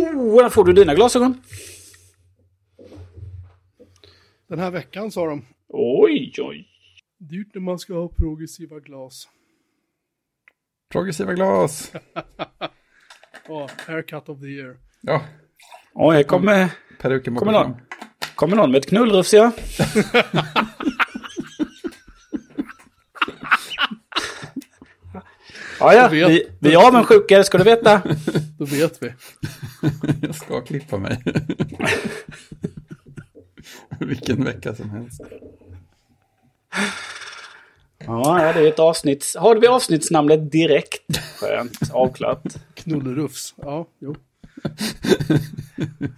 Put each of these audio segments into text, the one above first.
Oh, där får du dina glasögon. Den här veckan sa de. Oj, oj. Dyrt när man ska ha progressiva glas. Progressiva glas. Ja, haircut of the year. Ja, Oj, här kommer, peruken kommer, någon, kommer någon med ett knullrufs, ja. Ja, ja, vi, vi är avundsjuka, det ska du veta. Då vet vi. Jag ska klippa mig. Vilken vecka som helst. Ja, det är ett avsnitt. Har vi avsnittsnamnet direkt? Skönt, avklarat. Knullrufs. Ja, jo.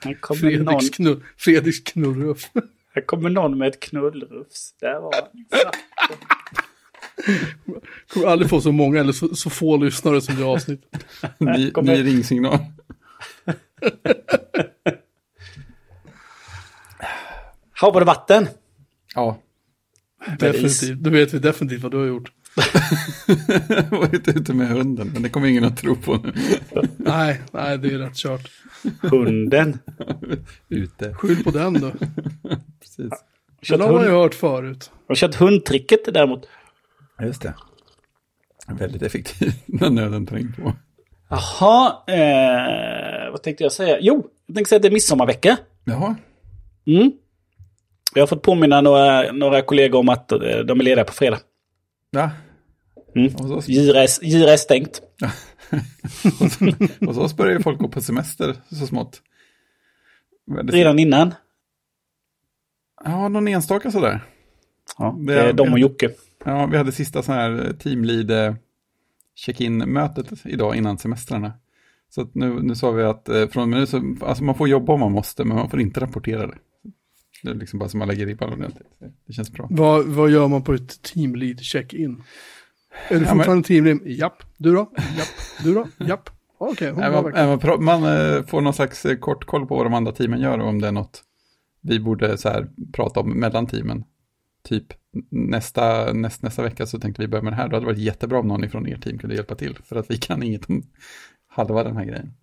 Här kommer, någon, Fredriks, knull, Fredriks knullrufs. här kommer någon med ett knullrufs. Där var han. Kommer aldrig få så många eller så, så få lyssnare som det avsnittet. Ny, ny ringsignal. Här var det vatten. Ja, Definitivt. Då vet vi definitivt vad du har gjort. jag har varit ute med hunden, men det kommer ingen att tro på nu. Nej, nej, det är rätt kört. Hunden. Ute, Skyll på den då. precis. Den har man ju hört förut. har kört hundtricket däremot. Just det. Väldigt effektiv när nöden tränger på. Jaha, eh, vad tänkte jag säga? Jo, jag tänkte säga att det är midsommarvecka. Jaha, Mm. Jag har fått påminna några, några kollegor om att eh, de är lediga på fredag. ja. Mm. Gira är, Gira är stängt. hos oss börjar ju folk gå på semester så smått. Redan innan. Ja, någon enstaka sådär. Ja, Det är- de och Jocke. Ja, vi hade sista sån här teamlead eh, check-in-mötet idag innan semestrarna. Så nu, nu sa vi att eh, från nu så, alltså man får jobba om man måste, men man får inte rapportera det. Det är liksom bara som man lägger ribban ordentligt. Det känns bra. Vad, vad gör man på ett teamlead check-in? Är du Ja, men- fortfarande teamlead? Japp. Du då? Japp. Du då? Japp. Okej, var man, man, man eh, får någon slags eh, kort koll på vad de andra teamen gör och om det är något vi borde så här, prata om mellan teamen. Typ nästa, näst, nästa vecka så tänkte vi börja med det här. Då hade det varit jättebra om någon ifrån er team kunde hjälpa till. För att vi kan inget om halva den här grejen.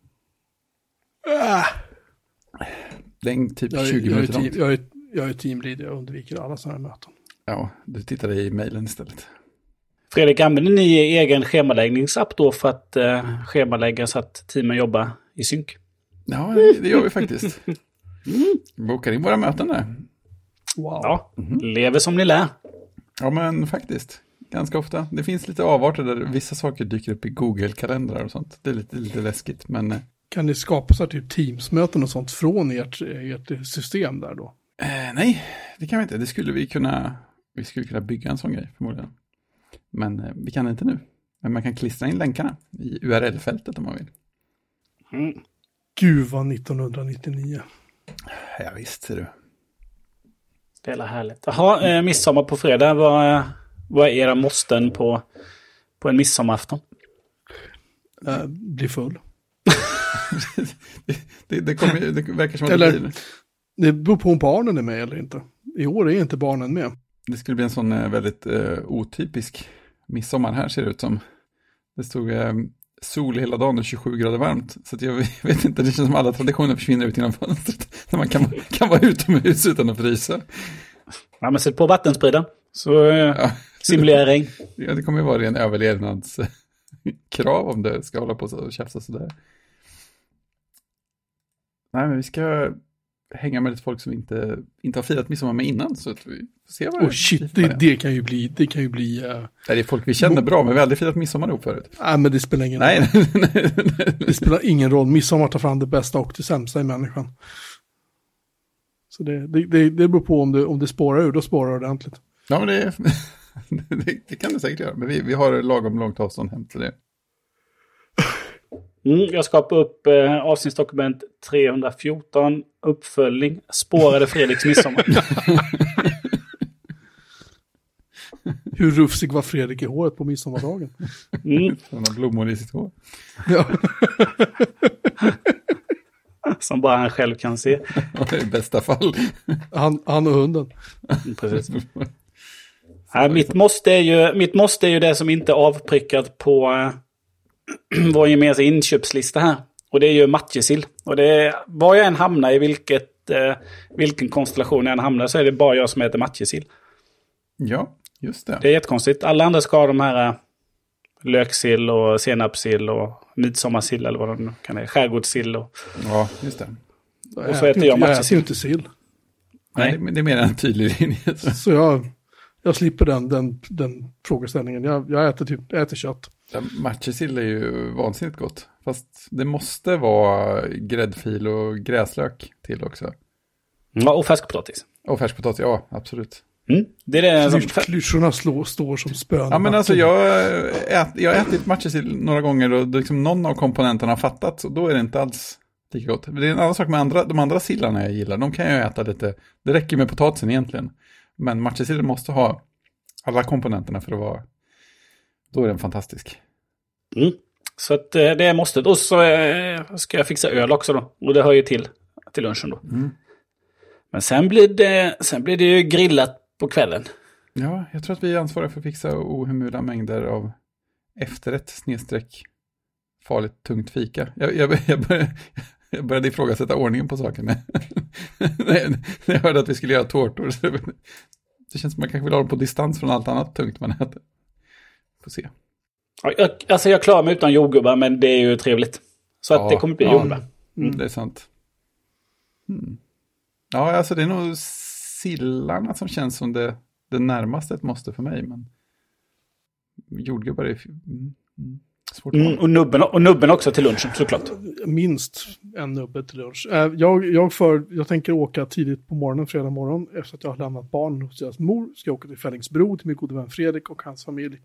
Ah, Det är typ jag, är, 20 jag, är minuter långt. jag, är, jag är teamlead, jag undviker alla sådana här möten. Ja, du tittade i mejlen istället. Fredrik, använder ni egen schemaläggningsapp då för att eh, schemalägga så att teamen jobbar i synk? Ja, det, det gör vi faktiskt. Bokar in våra möten där. Wow. Ja, lever som ni lär. Ja, men faktiskt. Ganska ofta. Det finns lite avarter där vissa saker dyker upp i Google-kalendrar och sånt. Det är lite, lite läskigt, men... eh, Kan ni skapa så här typ Teams-möten och sånt från ert, ert system där då? Eh, nej, det kan vi inte. Det skulle vi kunna... Vi skulle kunna bygga en sån grej förmodligen. Men eh, vi kan inte nu. Men man kan klistra in länkarna i URL-fältet om man vill. Mm. Gud vad 1999. Ja, visst ser du. Det är härligt. Jaha, eh, midsommar på fredag. Vad, eh, vad är era måsten på, på en midsommarafton? Äh, bli full. Det, det, kommer, ju- det verkar som att Eller- det, blir, Det beror på om barnen är med eller inte. I år är inte barnen med. det skulle bli en sån eh, väldigt eh, otypisk midsommar. Här ser det ut som. Det stod eh, sol hela dagen och 27 grader varmt. Så jag vet inte, det känns som alla traditioner försvinner ut genom fönstret. Så man kan, kan vara utomhus utan att frysa. Ja, men sätt på vattenspridaren. Så eh, Ja. simulerar regn. Ja, det kommer ju vara en överlevnadskrav om det ska hålla på och tjafsa sådär. Nej, men vi ska hänga med lite folk som inte, inte har firat midsommar med innan. Så att vi får se vad Och shit, det, det kan ju bli, det kan ju bli, Nej, det är folk vi känner bra, men vi har aldrig firat midsommar ihop förut. nej men det spelar ingen roll. Nej, nej, nej, nej. Det spelar ingen roll. Midsommar tar fram det bästa och det sämsta i människan. Så det, det, det, det beror på om det, om det spårar ur, då spårar det ordentligt. Ja, men det, det, det kan det säkert göra. Men vi, vi har lagom långt avstånd hem till det. Mm, jag skapar upp eh, avsnittsdokument 314, uppföljning, spårade Fredriks midsommar. Hur rufsig var Fredrik i håret på midsommardagen? Mm, Han har blommor i sitt hår. Ja. som bara han själv kan se. I bästa fall. Han, han och hunden. Mm, Precis. Nej, mitt, måste är ju, mitt måste är ju det som inte är avprickat på eh, vår gemensamma inköpslista här. Och det är ju matjessill. Och det är, var jag än hamnar i vilket, eh, vilken konstellation jag än hamnar så är det bara jag som äter matjessill. Ja, just det. Det är jättekonstigt. Alla andra ska ha de här eh, löksill och senapssill och midsommarsill eller vad de nu kan heta. Skärgårdssill och... Ja, just det. Och så äter jag Jag äter matjessill. ju inte sill. Nej, det, det är mer en tydlig linje. så. Så jag, jag slipper den, den, den frågeställningen. Jag, jag, äter typ, jag äter kött. Ja, Matjessill är ju vansinnigt gott. Fast det måste vara gräddfil och gräslök till också. Ja, och färskpotatis. Och färskpotatis, ja absolut. Mm. Det är det som... Kly- Klyschorna slår, står som spön. Ja men alltså jag, ät, jag har ätit matjessill några gånger och liksom någon av komponenterna har fattats och då är det inte alls lika gott. Det är en annan sak med andra, de andra sillarna jag gillar, de kan jag äta lite, det räcker med potatisen egentligen. Men matjessillen måste ha alla komponenterna för att vara, då är den fantastisk. Mm. Så att eh, det är måste. Och så eh, ska jag fixa öl också då. Och det hör ju till, till lunchen då. Mm. Men sen blir, det, sen blir det ju grillat på kvällen. Ja, jag tror att vi är ansvariga för att fixa ohemula mängder av efterrätt snedstreck farligt tungt fika. Jag, jag, jag, började, jag började ifrågasätta ordningen på saken när, när jag hörde att vi skulle göra tårtor. Det känns som att man kanske vill ha dem på distans från allt annat tungt man äter. Får se. Jag, alltså jag klarar mig utan jordgubbar men det är ju trevligt. Så att Ja, det kommer bli ja. jordgubbar. Mm. Det är sant. Mm. Ja, alltså det är nog sillarna som känns som det, det närmaste ett måste för mig. Men jordgubbar är mm, mm, svårt att Mm, och, nubben, och nubben också till lunchen såklart. Minst en nubbe till lunch. Eh, Jag, jag, för, jag tänker åka tidigt på morgonen, fredag morgon, efter att jag har lämnat barn hos deras mor. Ska jag åka till Fällingsbro till min gode vän Fredrik och hans familj.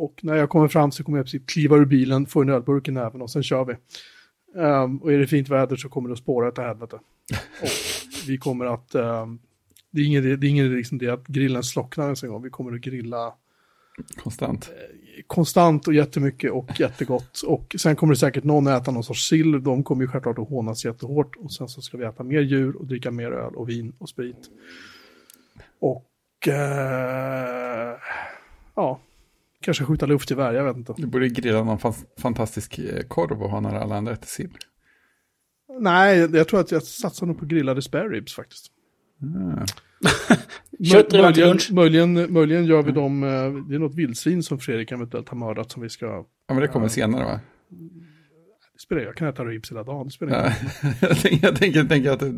Och när jag kommer fram så kommer jag precis kliva ur bilen, få en ölburk i näven och sen kör vi. Ehm, och är det fint väder så kommer det att spåra ett helvete. Och vi kommer att, ehm, det är ingen, det är ingen liksom det att grillen slocknar ens en gång. Vi kommer att grilla konstant. konstant och jättemycket och jättegott. Och sen kommer det säkert någon äta någon sorts sill. De kommer ju självklart att hånas jättehårt. Och sen så ska vi äta mer djur och dricka mer öl och vin och sprit. Och eh, ja, kanske skjuta luftgevär, jag vet inte. Du borde grilla någon fan, fantastisk eh, korv och ha när alla andra äter sill. Nej, jag tror att jag satsar nog på grillade spare ribs faktiskt. Ah. Köttdriven till möjligen, lunch. möjligen, möjligen gör vi dem, eh, det är något vildsvin som Fredrik eventuellt har mördat som vi ska, Ja, men det kommer senare va? Spelar jag kan äta ribs hela dagen, spelar Ja. jag tänker, jag tänker, tänker att det,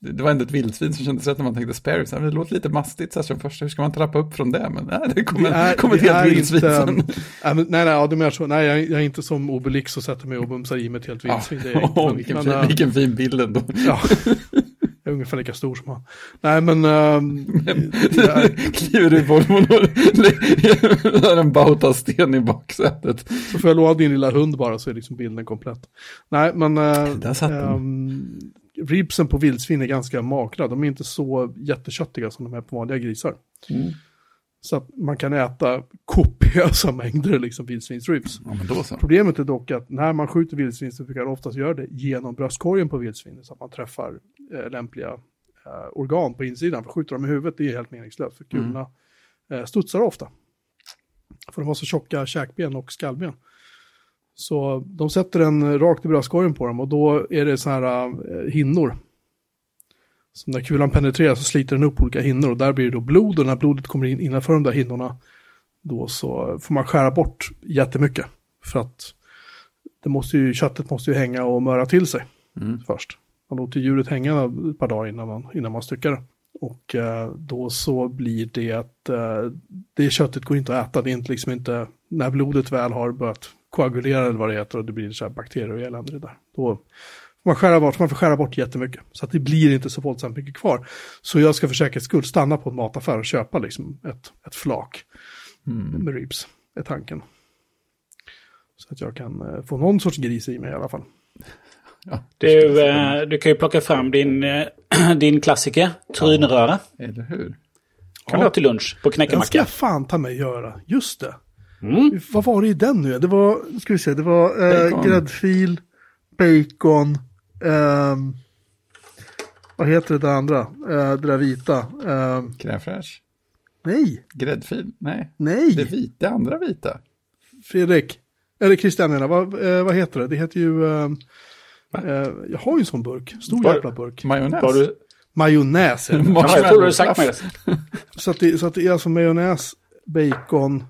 det var ändå ett vildsvin som kändes rätt när man tänkte sparrows. Det låter lite mastigt så här som först. Hur ska man trappa upp från det? Men nej, det kommer, är- kommer ett helt vildsvin inte, sen. nej, men, nej, nej, ja, du menar så. Nej, jag, jag är inte som Obelix och sätter mig och bumsar i mig ett helt vildsvin. Åh, men- vilken, men, fin, vilken fin bild ändå. ja. Ungefär lika stor som han. Nej, men... jag, Kliver du i Volvon och har en bautasten i baksätet. så får jag låna din lilla hund bara så är liksom bilden komplett. Nej, men... Äh, Där satt den. ähm, ribsen på vildsvin är ganska magra. De är inte så jätteköttiga som de är på vanliga grisar. Mm. Så att man kan äta kopiösa mängder liksom vildsvinsribs. Ja. Problemet är dock att när man skjuter vildsvin så brukar man oftast göra det genom bröstkorgen på vildsvinet så att man träffar eh, lämpliga eh, organ på insidan. För skjuter de i huvudet det är helt meningslöst för kulorna eh, studsar ofta. För de har så tjocka käkben och skallben. Så de sätter den rakt i bröstkorgen på dem och då är det så här eh, hinnor. Så när kulan penetrerar så sliter den upp olika hinnor och där blir det då blod och när blodet kommer in innanför de där hinnorna då så får man skära bort jättemycket. För att det måste ju, köttet måste ju hänga och möra till sig Mm. först. Man låter djuret hänga ett par dagar innan man, innan man styckar det. Och eh, då så blir det att eh, det köttet går inte att äta. Det är inte liksom inte, när blodet väl har börjat koagulera eller vad det heter och det blir så här bakterier och elände där. Då man, skära bort, man får skära bort jättemycket. Så att det blir inte så våldsamt mycket kvar. Så jag ska för säkerhets skull stanna på en mataffär och köpa liksom ett, ett flak Mm. med ribs, är tanken. Så att jag kan eh, få någon sorts gris i mig i alla fall. Ja, Du, eh, du kan ju plocka fram din, eh, din klassiker, trynröra. Eller hur? Kan du ha till lunch på Den ska knäckemacka. jag fan ta mig göra, just det. Mm. Vad var det i den nu? Det var, ska vi se, det var eh, Bacon. gräddfil, bacon, ehm, vad heter det där andra? Eh, det där vita. Ehm, Crème fraîche? nej, Gräddfil? Nej. nej, Det vita, det andra vita. Fredrik. Eller Christianierna, vad, eh, vad heter det? Det heter ju... Eh, eh, jag har ju en sån burk. Stor Var- jävla burk. Majonnäs. Du... Majonnäs. Ja, jag tror du sagt det. Så att, det, så att det är alltså majonnäs, bacon,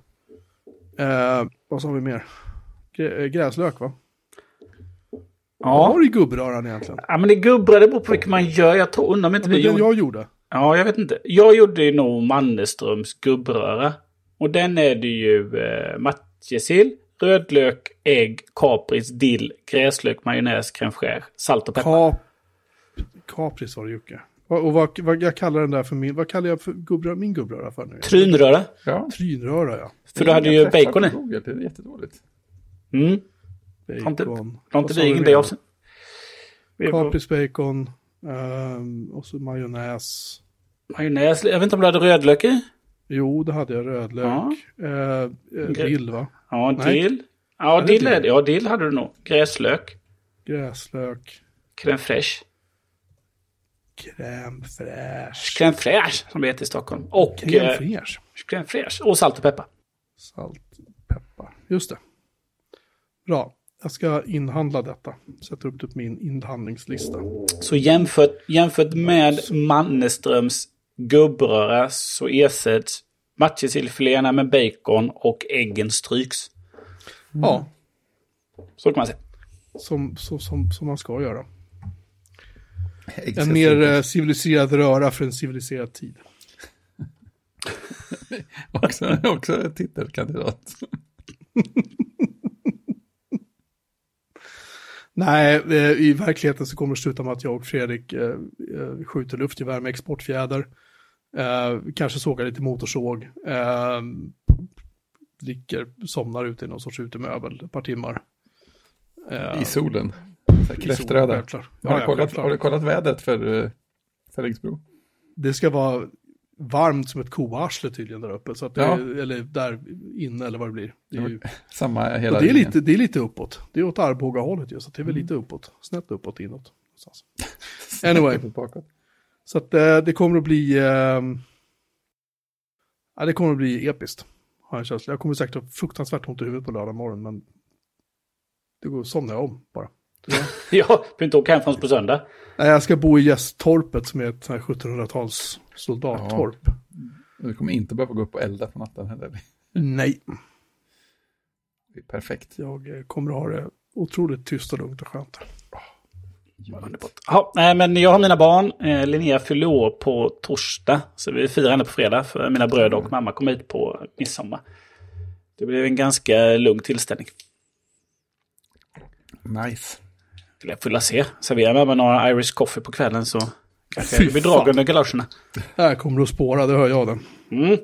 eh, vad sa vi mer? Eh, gräslök va? Ja. har du i gubbröran egentligen? ja, men det gubbrar det beror på vilken man gör. Jag tror, undrar om inte Men vi den gjorde... jag gjorde. Ja, jag vet inte. Jag gjorde ju nog Mannerströms gubbröra. Och den är det ju eh, matjessill, rödlök, ägg, kapris, dill, gräslök, majonnäs, crème fraîche, salt och peppar. Kap, kapris var det Jocke. Och, vad, vad jag kallar den där för min, vad kallar jag för gubbröra, min gubbröra för nu? Trynröra. Ja. Trynröra ja. För du hade ju bacon i. Det är jättedåligt. Mm. Bacon. har Vad inte mer? det? Vi- Kapris, bacon, ehm, och så majonnäs. Majonnäs. Jag vet inte om du hade rödlök i? Jo, det hade jag. Rödlök. Ja. Eh, eh, dill va? Ja, Nej. dill. Ja, dill är dill? det. Ja, dill hade du nog. Gräslök. Gräslök. Crème fraîche. Crème fraîche. Crème fraîche som det heter i Stockholm. Och Crème eh, fraîche. crème fraîche. Och salt och peppar. Salt, peppar. Just det. Bra. Jag ska inhandla detta. Sätter upp det på min inhandlingslista. Så jämfört, jämfört med Mannerströms gubbröra så ersätts matjessillfiléerna med bacon och äggen stryks. Ja, Så kan man säga. som, som, som, som man ska göra. En mer eh, civiliserad röra för en civiliserad tid. Också, också titelkandidat. Nej, eh, i verkligheten så kommer det sluta med att jag och Fredrik eh, eh, skjuter luftgevär med exportfjäder. Kanske sågar lite motorsåg. Dricker, somnar ute i någon sorts utemöbel ett par timmar. I solen. Kräftröda. Har, Ja, har du kollat vädret för Felixbro? Det ska vara varmt som ett koarsle tydligen där uppe. Så att det, Ja. Eller där inne eller vad det blir. Det är, ju, Samma hela det är, lite, det är lite uppåt. Det är åt Arboga-hållet ju. Så det är Mm. väl lite uppåt. Snett uppåt inåt. Anyway. Så att eh, det kommer att bli... ehm, ja, det kommer att bli episkt. Har jag känsla. Jag kommer säkert ha fruktansvärt ont i huvudet på lördag morgon. Men det går att somna om bara. Ja, behöver inte åka hem förrän på söndag. Nej, jag ska bo i Gästtorpet som är ett sånt här 1700-tals soldattorp. Du kommer inte behöva gå upp och elda på natten heller. Nej, Det är perfekt. jag eh, kommer att ha det otroligt tyst och lugnt och skönt. Ja, nej, men jag har mina barn. Eh, Linnea fyller år på torsdag. Så vi firar henne på fredag. För mina bröder och mamma kommer hit på midsommar. Det blev en ganska lugn tillställning. Nice. Jag får väl se. Servera med mig några Irish coffee på kvällen så kanske Fy det blir drag under galoscherna. Här kommer du att spåra, det hör jag den. Mm.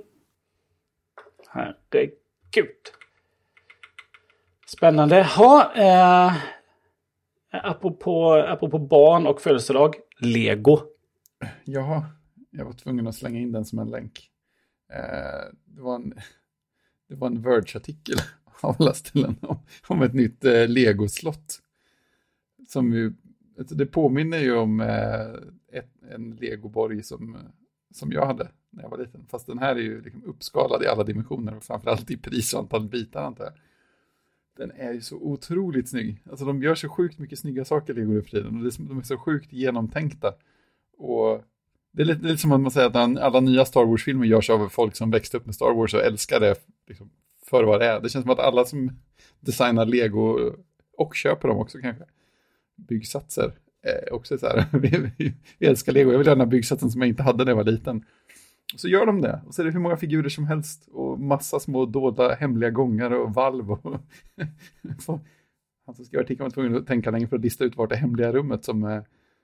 Herregud. Spännande. Ha, eh, apropå, apropå barn och födelsedag. Lego. Ja, jag var tvungen att slänga in den som en länk. Eh, det var en, det var en Verge-artikel av alla ställen om, om ett nytt eh, Lego-slott. Som ju, alltså, det påminner ju om eh, ett, en Legoborg som, som jag hade när jag var liten. Fast den här är ju liksom uppskalad i alla dimensioner och framförallt i pris och antal bitar antar jag. Den är ju så otroligt snygg. Alltså de gör så sjukt mycket snygga saker Lego nu för tiden. Och de är så sjukt genomtänkta. Och det är lite, det är lite som att man säger att alla- alla nya Star Wars-filmer görs av folk som växte upp med Star Wars och älskar det liksom, för vad det är. Det känns som att alla som designar Lego och köper dem också kanske, byggsatser, eh, också så här, vi, vi, vi älskar Lego, jag vill ha den här byggsatsen som jag inte hade när jag var liten. Och så gör de det, och så är det hur många figurer som helst och massa små dolda hemliga gångar och valv. Och Han som skrev artikeln var tvungen att tänka länge för att lista ut vart det hemliga rummet som eh,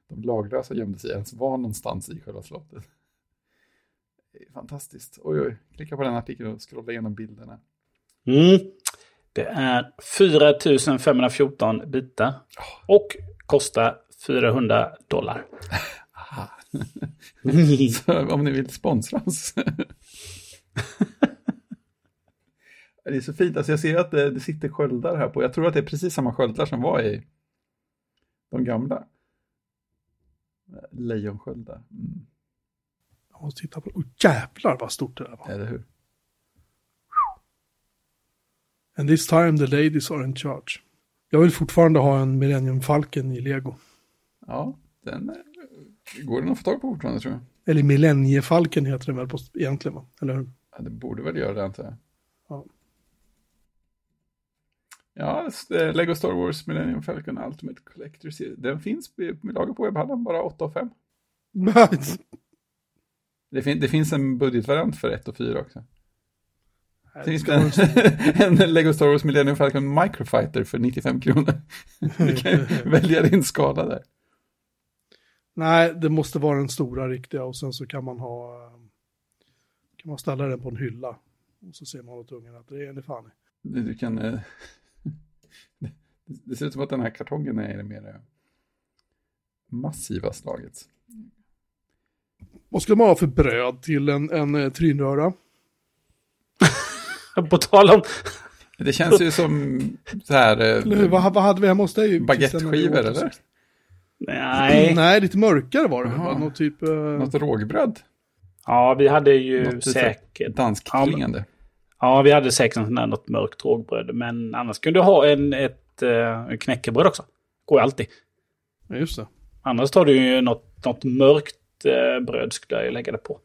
de laglösa gömde sig ens var någonstans i själva slottet. Fantastiskt. Oj, oj. Klicka på den artikeln och scrolla igenom bilderna. Mm. Det är 4514 bitar. Och kostar 400 dollar. Så om ni vill sponsra oss. det är så fint. Alltså jag ser att det, det sitter sköldar här på. Jag tror att det är precis samma sköldar som var i de gamla. Lejonsköldar. Mm. Jag måste titta på det. Oh, jävlar vad stort det där var. Eller hur? And this time the ladies are in charge. Jag vill fortfarande ha en Millennium Falcon i Lego. Ja, den eh, går den att få tag på fortfarande tror jag. Eller Millenniefalken heter den väl på, egentligen va? Eller hur? Ja, det borde väl göra det antar jag. Ja. Ja, eh, Lego Star Wars Millennium Falcon Ultimate Collector Series. Den finns med lager på webbhallen, bara 8 och 5. Det, fin- det finns en budgetvariant för 1 och 4 också. Det en, en Lego Star Wars Millennium Falcon Microfighter för 95 kronor? Du kan ju välja din skala där. Nej, det måste vara den stora riktiga och sen så kan man ha kan man ställa den på en hylla. Och så ser man åt ungen att det är det fan. Du, du kan... eh, det, ser ut som att den här kartongen är det mer eh, massiva slaget. Vad skulle man ha för bröd till en, en eh, trynröra? På tal om... Det känns ju som så här... eh, Eller? Vad, vad hade vi hemma hos dig? Baguetteskivor eller? Nej. Nej, lite mörkare var det. va? Någon typ... eh, Något rågbröd? Ja, vi hade ju Något lite säkert... Danskklingande. Ja, vi hade säkert något mörkt rågbröd. Men annars kunde du ha en, ett uh, knäckebröd också. Går ju alltid. Ja, just det. Annars tar du ju något, något mörkt eh, bröd skulle jag ju lägga det på.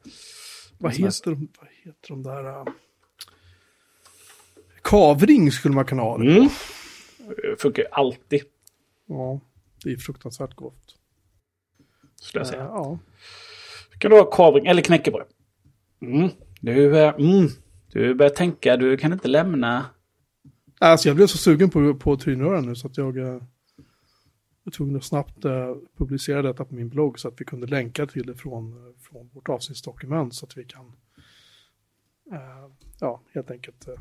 Vad heter, de, vad heter de där... eh, Kavring skulle man kunna ha det. Mm. Funkar alltid, Ja, det är fruktansvärt gott. skulle jag säga. Ja. Kan du ha kavring eller knäckebröd? Mm. Du, eh, mm. du börjar tänka, du kan inte lämna... Alltså jag blev så sugen på, på trynröran nu så att jag eh, var tvungen att snabbt eh, publicera detta på min blogg så att vi kunde länka till det från, från vårt avsnittsdokument så att vi kan eh, ja, helt enkelt eh,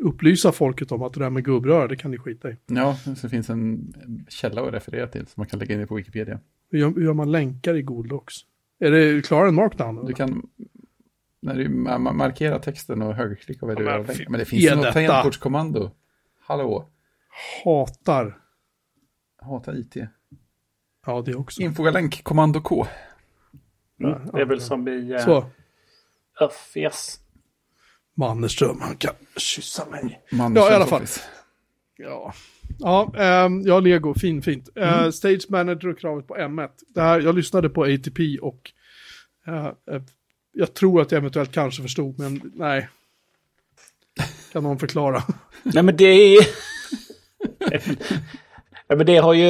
upplysa folket om att det där med gubbröra, det kan ni skita i. Ja, så finns en källa att referera till som man kan lägga in på Wikipedia. Hur gör, hur gör man länkar i Google Docs? Är det klar en markdown? eller? Du kan när du ma- ma- markerar texten och högerklicka vad du Ja, men det finns ju något tangentbordskommando. Hallå, Hatar. hata IT. Ja, det också. Infogalänk kommando K. Mm. Det är väl som i uh, Så, Öff, yes. Mannerström, han kan kyssa mig. Ja, i alla fall. office. Ja, ja, ehm, ja Lego, fin, fint. Eh, Stage Manager och kravet på M1. Det här, jag lyssnade på ATP och eh, eh, jag tror att jag eventuellt kanske förstod, men nej. Kan någon förklara? Nej men det är... ja, men det har ju...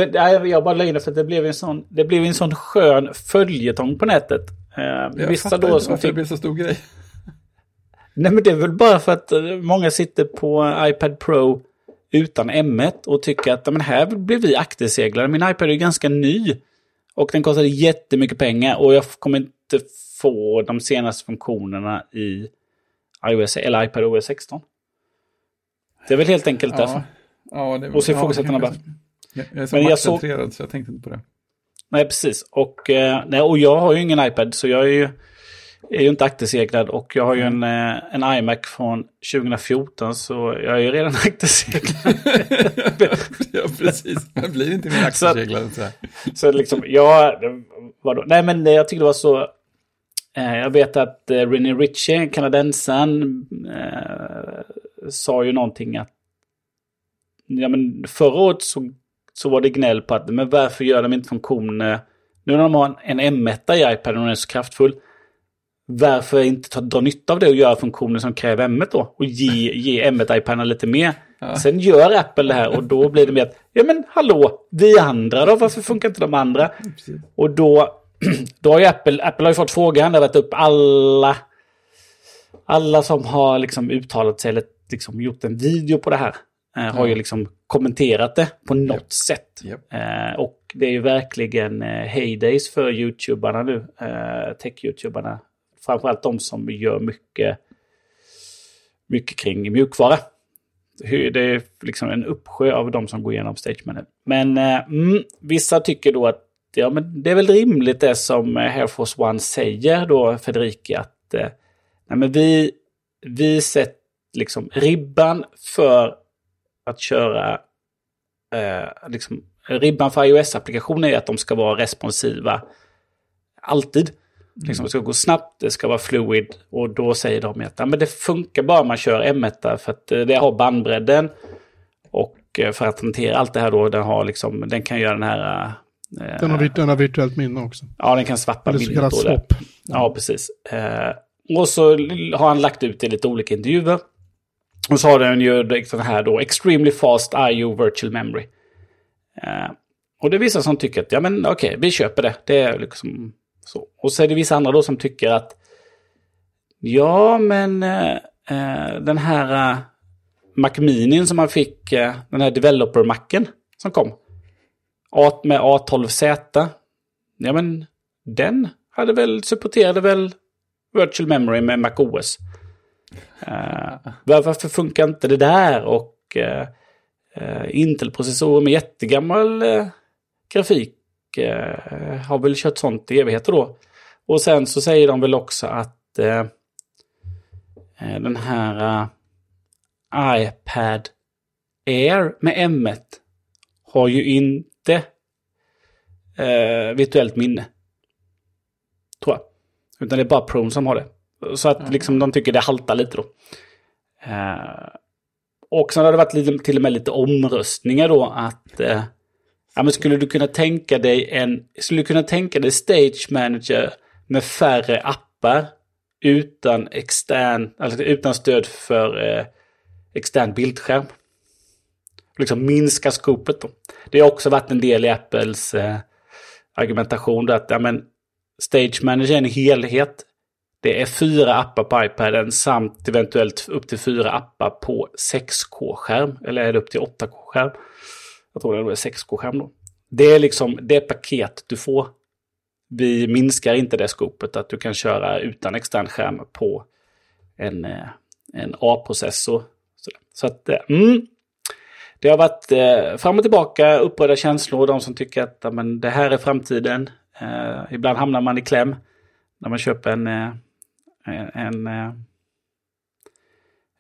Jag bara det för att det blev en sån, det blev en sån skön följetong på nätet. Eh, Jag vissa fattar då inte som varför det fick... blir så stor grej. Nej men det är väl bara för att eh, många sitter på iPad Pro utan M1 och tycker att "Ja, men här blev vi akterseglare. Min iPad är ganska ny. Och den kostade jättemycket pengar och jag kommer inte få de senaste funktionerna i iOS eller iPad OS 16. Det är väl helt enkelt därför. Ja, ja, det, Och så ifrågasätter ja, bara. Jag, jag är så Men jag såg- maktcentrerad så jag tänkte inte på det. Nej, precis. Och, eh, nej, och jag har ju ingen iPad så jag är ju, är ju inte akterseglad. Och jag har ju en, eh, en iMac från 2014 så jag är ju redan akterseglad. ja, precis. Man blir inte mer akterseglad så så liksom, ja, vadå? Nej men eh, jag tyckte det var så... Eh, jag vet att eh, Ritchie, kanadensaren, eh, sa ju någonting att... Ja men förra året så, så var det gnäll på att men varför gör de inte funktioner... Nu när de har en, en M1 i iPaden och den är så kraftfull. Varför inte ta, dra nytta av det och göra funktioner som kräver M1 då? Och ge, ge M1-iPaden lite mer. Ja. Sen gör Apple det här och då blir det mer att, ja men hallå, vi andra då, varför funkar inte de andra? Precis. Och då, då har ju Apple, Apple har ju fått frågan, det har varit upp alla, alla som har liksom uttalat sig eller liksom gjort en video på det här. Eh, har ju Ja. liksom kommenterat det på något Japp. sätt. Japp. Eh, och det är ju verkligen eh, heydays för YouTubarna nu, eh, tech-YouTubarna. Framförallt de som gör mycket, mycket kring mjukvara. Det är liksom en uppsjö av de som går igenom Stage Manager. Men eh, mm, vissa tycker då att ja, men det är väl rimligt det som eh, Air Force One säger då, Federici, att eh, nej, men vi, vi sätter liksom ribban för att köra eh, liksom, ribban för iOS-applikationer är att de ska vara responsiva alltid. Liksom, det ska gå snabbt, det ska vara fluid. Och då säger de att ja, men det funkar bara man kör M1 för att eh, det har bandbredden. Och eh, för att hantera allt det här då, den, har liksom, den kan göra den här... Eh, Den har, den har virtuellt minne också. Ja, den kan Eller så minnet kallat då där. swap. Ja, precis. Eh, och så har han lagt ut i lite olika intervjuer. Och så har den ju den här då, Extremely Fast IO Virtual Memory. Eh, och det är vissa som tycker att, ja men okej, vi köper det. Det är liksom så. Och så är det vissa andra då som tycker att, ja men eh, eh den här eh, Mac Mini som man fick, eh, den här developer-macken som kom. A- med A12Z. Ja men den hade väl, supporterade väl Virtual Memory med MacOS. Uh, eh, varför funkar inte det där? Och uh, uh, Intel-processorer med jättegammal grafik? Grafik uh, har väl kört sånt i evigheter då. Och sen så säger de väl också att uh, uh, den här uh, iPad Air med M1 har ju inte uh, virtuellt minne. Tror jag. Utan det är bara Prone som har det. Så att liksom de tycker det haltar lite då. Eh, och sen har det varit lite, till och med lite omröstningar då att eh, ja, men skulle du kunna tänka dig en skulle du kunna tänka dig Stage Manager med färre appar utan extern, alltså utan stöd för eh, extern bildskärm. Liksom minska skopet då. Det har också varit en del i Apples eh, argumentation där att ja, men Stage Manager är en helhet. Det är fyra appar på iPaden samt eventuellt upp till fyra appar på 6K-skärm. Eller är det upp till 8K-skärm? Jag tror det är 6K-skärm då. Det är liksom det paket du får. Vi minskar inte det skopet att du kan köra utan extern skärm på en, eh, en A-processor. Så- Så att, eh, mm. Det har varit eh, fram och tillbaka upprörda känslor. De som tycker att amen, det här är framtiden. Eh, ibland hamnar man i kläm när man köper en, eh, en, en, eh,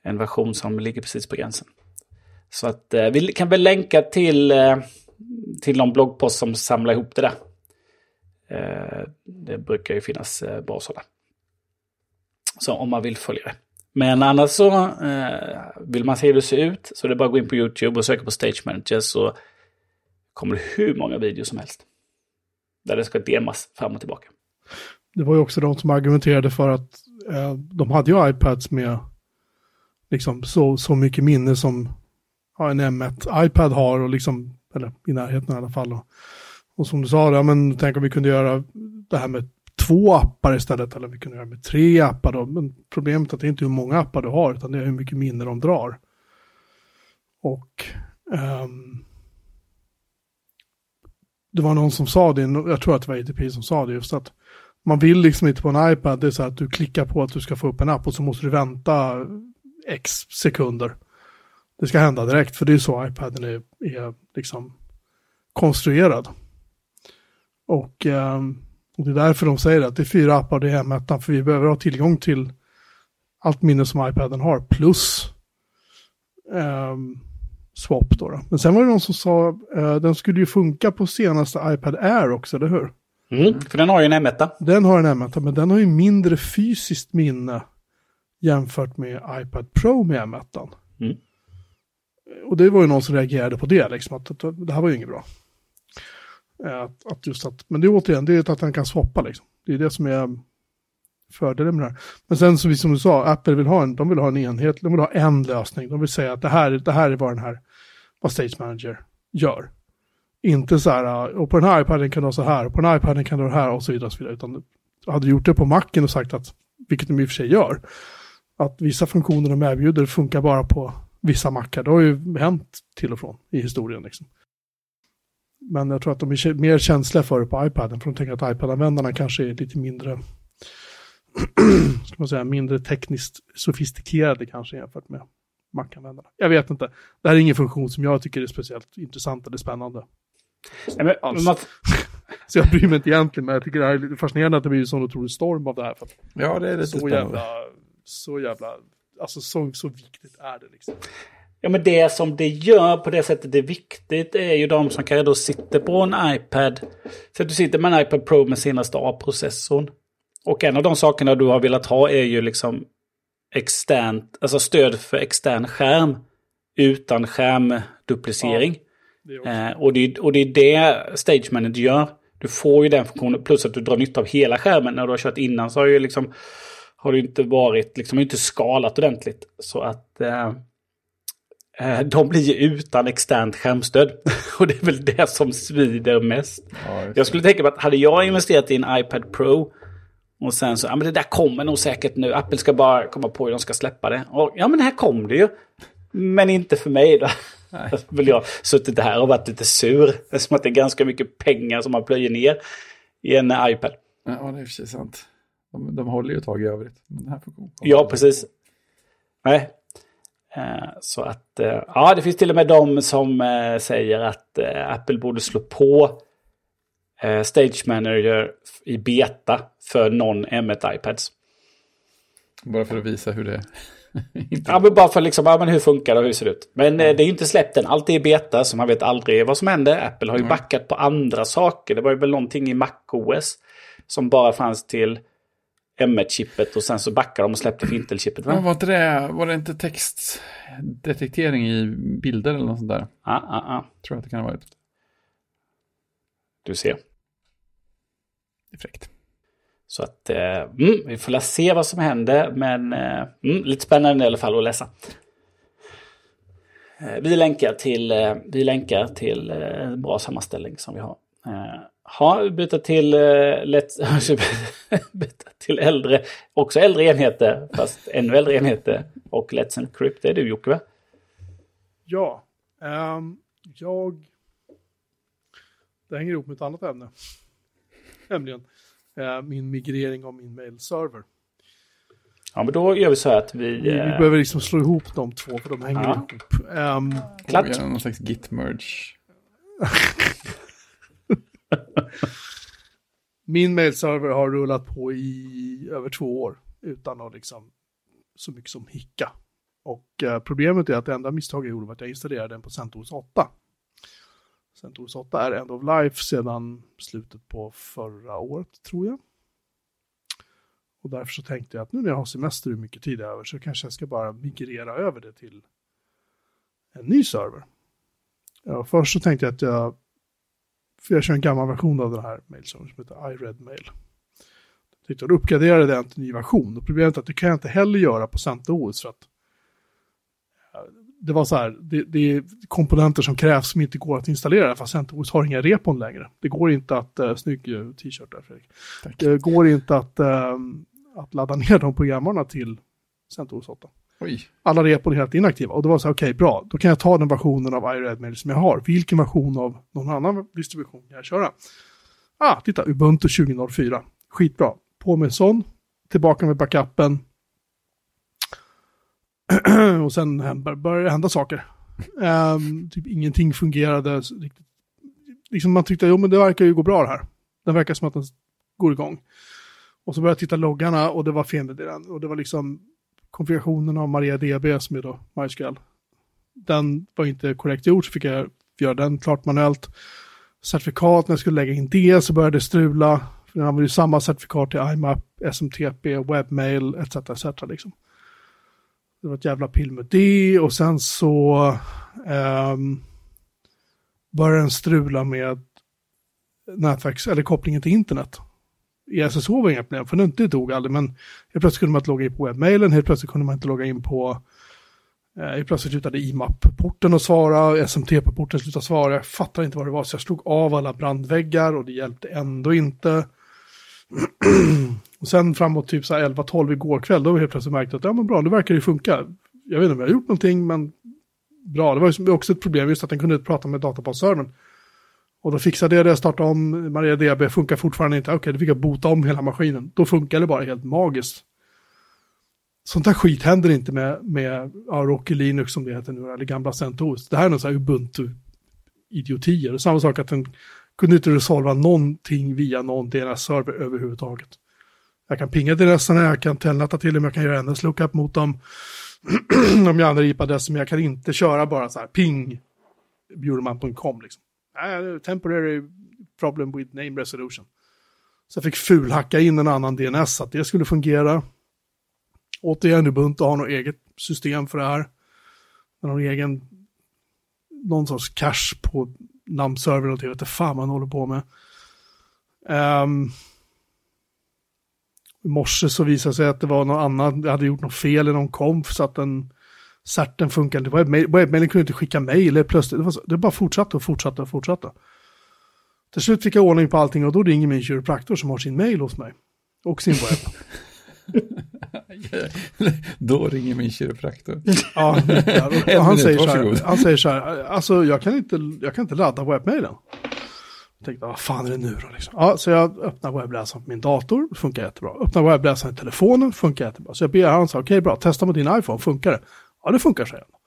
en version som ligger precis på gränsen. Så att eh, vi kan väl länka till, eh, till någon bloggpost som samlar ihop det där. Eh, det brukar ju finnas eh, bra sådana. Så om man vill följa det. Men annars så eh, vill man se hur det ser ut så det är bara att gå in på YouTube och söka på Stage Manager så kommer det hur många videos som helst. Där det ska demas fram och tillbaka. Det var ju också de som argumenterade för att eh, de hade ju iPads med liksom så, så mycket minne som har en M1 iPad har och liksom, eller i närheten i alla fall. Och, och som du sa, ja, men tänk om vi kunde göra det här med två appar istället, eller vi kunde göra med tre appar då. Men problemet är att det är inte hur många appar du har, utan det är hur mycket minne de drar. Och um, det var någon som sa det, jag tror att det var ATP som sa det just att man vill liksom inte på en iPad, det är så att du klickar på att du ska få upp en app och så måste du vänta x sekunder. Det ska hända direkt, för det är så iPaden är, är liksom konstruerad. Och, ehm, och det är därför de säger att det är fyra appar det är M1, för vi behöver ha tillgång till allt minne som iPaden har, plus ehm, swap då, då. Men sen var det någon som sa, uh, den skulle ju funka på senaste iPad Air också, eller hur? Mm, för den har ju en M1. Den har en M1, men den har ju mindre fysiskt minne jämfört med iPad Pro med M1. Mm. Och det var ju någon som reagerade på det, liksom, att, att det här var ju inget bra. Eh, att, att just att, men det är återigen, det är att den kan swappa liksom. Det är det som är fördelen med det här. Men sen så som du sa, Apple vill ha en, de vill ha en enhet, de vill ha en lösning. De vill säga att det här, det här är vad den här, vad Stage Manager gör. Inte så här, och på den här iPaden kan du ha så här, och på den här iPaden kan du ha det här och så vidare. Och så vidare. Utan hade du gjort det på Macen och sagt att, vilket de i och för sig gör, att vissa funktioner de erbjuder funkar bara på vissa mackar. Det har ju hänt till och från i historien. Liksom. Men jag tror att de är mer känsliga för det på iPaden, för de tänker att iPad-användarna kanske är lite mindre, ska man säga, mindre tekniskt sofistikerade kanske jämfört med Mac-användarna. Jag vet inte. Det här är ingen funktion som jag tycker är speciellt intressant eller spännande. Nej, men, Alls. man, Så jag bryr mig inte egentligen, men jag tycker det här är lite fascinerande att det blir en sån otrolig storm av det här. För att Ja, det är lite så spännande. jävla, så jävla, alltså så, så viktigt är det liksom. ja, men det som det gör på det sättet det är viktigt är ju de som kanske då sitter på en iPad. Så att du sitter med en iPad Pro med senaste A-processorn. och en av de sakerna du har velat ha är ju liksom externt, alltså stöd för extern skärm utan skärmduplicering. Det är också- Eh, och, det, och det är det Stage Manager gör. Du får ju den funktionen plus att du drar nytta av hela skärmen. När du har kört innan så har ju liksom har det inte varit, liksom inte skalat ordentligt. Så att eh, eh, de blir ju utan externt skärmstöd. och det är väl det som svider mest. Ja, Jag skulle tänka mig att hade jag investerat i en iPad Pro och sen så, ja men det där kommer nog säkert nu. Apple ska bara komma på hur de ska släppa det. Och, ja men här kom det ju. Men inte för mig då. Nej. Väl jag suttit här och varit lite sur. Eftersom att det är ganska mycket pengar som man plöjer ner i en iPad. Ja, det är sig sant. De, de håller ju ett tag i övrigt. Men den här. Ja, precis. Nej. Eh, Så att, eh, ja det finns till och med de som eh, säger att Apple borde slå på Stage Manager i beta för non-M1 iPads. Bara för att visa hur det. Ja, men bara för liksom, ja, men hur funkar det och hur ser det ut? Men eh, det är ju inte släppt än. Allt är i beta, så man vet aldrig vad som händer. Apple har ju backat på andra saker. Det var ju väl någonting i MacOS som bara fanns till M1-chippet och sen så backade de och släppte för Intel-chippet. Ja, Va? var, inte det, var det inte textdetektering i bilder eller något sånt där? Ja, ja, ja. Tror jag att det kan ha varit. Du ser. Det är fräckt. Så att eh, mm, vi får se vad som händer. Men eh, mm, lite spännande i alla fall att läsa. Eh, vi länkar till, eh, vi länkar till eh, en bra sammanställning som vi har. Ha, byta till, eh, let's, byta till äldre, också äldre enheter, fast ännu äldre enheter. Och Let's Encrypt, det är du Jocke va? Ja, ehm, jag... Det hänger ihop med ett annat ämne. Nämligen eh, min migrering av min mailserver. Ja men då gör vi så här att vi... Vi, vi eh, behöver liksom slå ihop de två för de hänger Ja. ihop. Ehm, Klart. Någon slags git-merge. min mailserver har rullat på i över två år utan att liksom så mycket som hicka. Och eh, problemet är att det enda misstag jag gjorde var att jag installerade den på CentOS 8. CentOS 8 är end of life sedan slutet på förra året tror jag. Och därför så tänkte jag att nu när jag har semester och mycket tid över så kanske jag ska bara migrera över det till en ny server. Ja, först så tänkte jag att jag för jag kör en gammal version av den här mailservern som heter iRedMail. Jag tänkte att uppgradera den till ny version. Och problemet är att det kan jag inte heller göra på CentOS för att eh, det var så här, det, det är komponenter som krävs som inte går att installera för att CentOS har inga repon längre. Det går inte att, uh, snygg eh, t-shirt där Fredrik. Tack. Det går inte att, eh, att ladda ner de programvarorna till CentOS 8 Oj, alla repor är helt inaktiva. Och det var så här, okej, bra, då kan jag ta den versionen av iRedmail som jag har. Vilken version av någon annan distribution kan jag köra? Ah, titta, Ubuntu 2004. Skitbra. På med sån, tillbaka med backupen. och sen började det hända saker. Um, typ ingenting fungerade riktigt. Liksom man tyckte, jo men det verkar ju gå bra det här. Det verkar som att den går igång. Och så började jag titta loggarna och det var felmeddelande. Och det var liksom konfigurationen av MariaDB som är då MySQL. Den var inte korrekt gjord så fick jag göra den klart manuellt. Certifikat, när jag skulle lägga in det så började det strula. För den använder ju samma certifikat till IMAP, SMTP, Webmail etc. etc. Liksom. Det var ett jävla pill med det och sen så um, började den strula med nätverks, eller kopplingen till internet. I SSH var inga problem, för det dog aldrig, men helt plötsligt kunde man inte logga in på webbmailen, helt plötsligt kunde man inte logga in på eh, Helt plötsligt slutade IMAP-porten att svara, SMTP-porten slutade svara. Jag fattade inte vad det var, så jag slog av alla brandväggar och det hjälpte ändå inte. och sen framåt typ 11-12 igår kväll, då var vi helt plötsligt märkt att ja men bra, nu verkar det funka. Jag vet inte om jag har gjort någonting, men bra. Det var ju också ett problem just att den kunde inte prata med databasservern. Och då fixade jag det, startade om, MariaDB funkar fortfarande inte. Okej, då fick jag bota om hela maskinen. Då funkar det bara helt magiskt. Sånt här skit händer inte med, med ja, Rocky Linux som det heter nu, eller gamla CentOS. Det här är någon sån här Ubuntu-idiotier. Samma sak att den kunde inte resolva någonting via någon DNS-server överhuvudtaget. Jag kan pinga DNS-erna, jag kan telnata till dem, jag kan göra NS lookup mot dem. om jag använder IP-adressen, men jag kan inte köra bara så här ping bjurman.com liksom. Nej, temporary problem with name resolution. Så jag fick fulhacka in en annan DNS så att det skulle fungera. Återigen, Ubuntu har något eget system för det här. Men någon egen, någon sorts cache på namnservern och det vet fan man håller på med. Um, I morse så visade det sig att det var någon annan, jag hade gjort något fel i någon konf så att den certen funkade inte. Webbmailen kunde inte skicka mejl plötsligt. Det, var så, det bara fortsatte och fortsatte och fortsatte. Till slut fick jag ordning på allting och då ringer min kiropraktor som har sin mail hos mig. Och sin webb. då ringer min kiropraktor. ja, och, han, säger så här, han säger så här, alltså jag kan inte, jag kan inte ladda webbmailen. Jag tänkte, vad fan är det nu då? Liksom. Ja, så jag öppnar webbläsaren på min dator, funkar jättebra. Öppnar webbläsaren i telefonen, funkar jättebra. Så jag ber han, okej okay, bra, testa med din iPhone, funkar det? Ja, det funkar, säger han.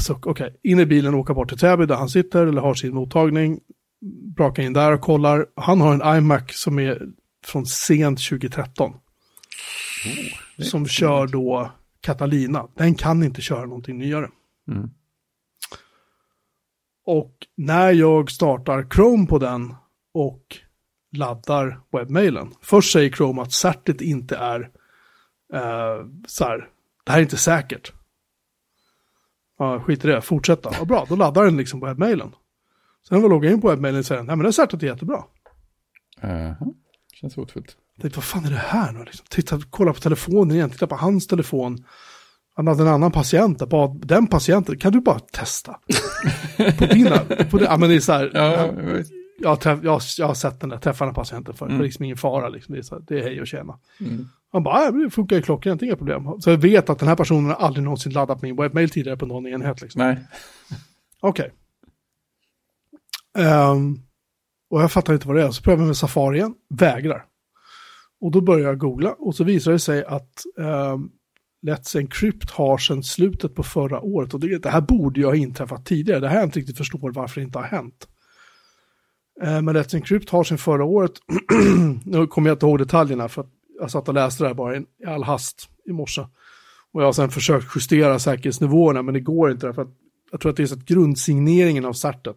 Så okej, okay. in i bilen och åka bort till Täby där han sitter eller har sin mottagning. Braka in där och kollar. Han har en iMac som är från sent 2013. Oh, som kör då Catalina. Den kan inte köra någonting nyare. Mm. Och när jag startar Chrome på den och laddar webbmailen. Först säger Chrome att certet inte är eh, så här, det här är inte säkert. Ja, skit i det, fortsätta. Ja, bra, då laddar den liksom på webbmailen. Sen när jag loggar in på webbmailen säger den, nej men det är säkert jättebra. Uh -huh. Känns hotfullt. Tänkte, vad fan är det här nu? Liksom, titta, kolla på telefonen igen, titta på hans telefon. Han hade en annan patient där, den patienten, kan du bara testa? på dina, på det, ja men det är så här, ja, jag, jag, jag, har sett den där, träffat den patienten för, mm. det är liksom ingen fara liksom, det är, så här, det är hej och tjena. Mm. Han bara, det funkar ju klockrent, inga problem. Så jag vet att den här personen har aldrig någonsin laddat min webbmail tidigare på någon enhet. Liksom. Nej. Okej. Okay. Um, ehm, och jag fattar inte vad det är, så prövar jag med Safari igen, vägrar. Och då börjar jag googla och så visar det sig att um, Let's Encrypt har sedan slutet på förra året. Och det, det här borde ju ha inträffat tidigare. Det här är jag inte riktigt förstår varför det inte har hänt. Uh, men Let's Encrypt har sedan förra året, nu kommer jag inte ihåg detaljerna för att jag satt och läste det här bara i all hast i morse. Och jag har sedan försökt justera säkerhetsnivåerna, men det går inte därför att jag tror att det är så att grundsigneringen av certet.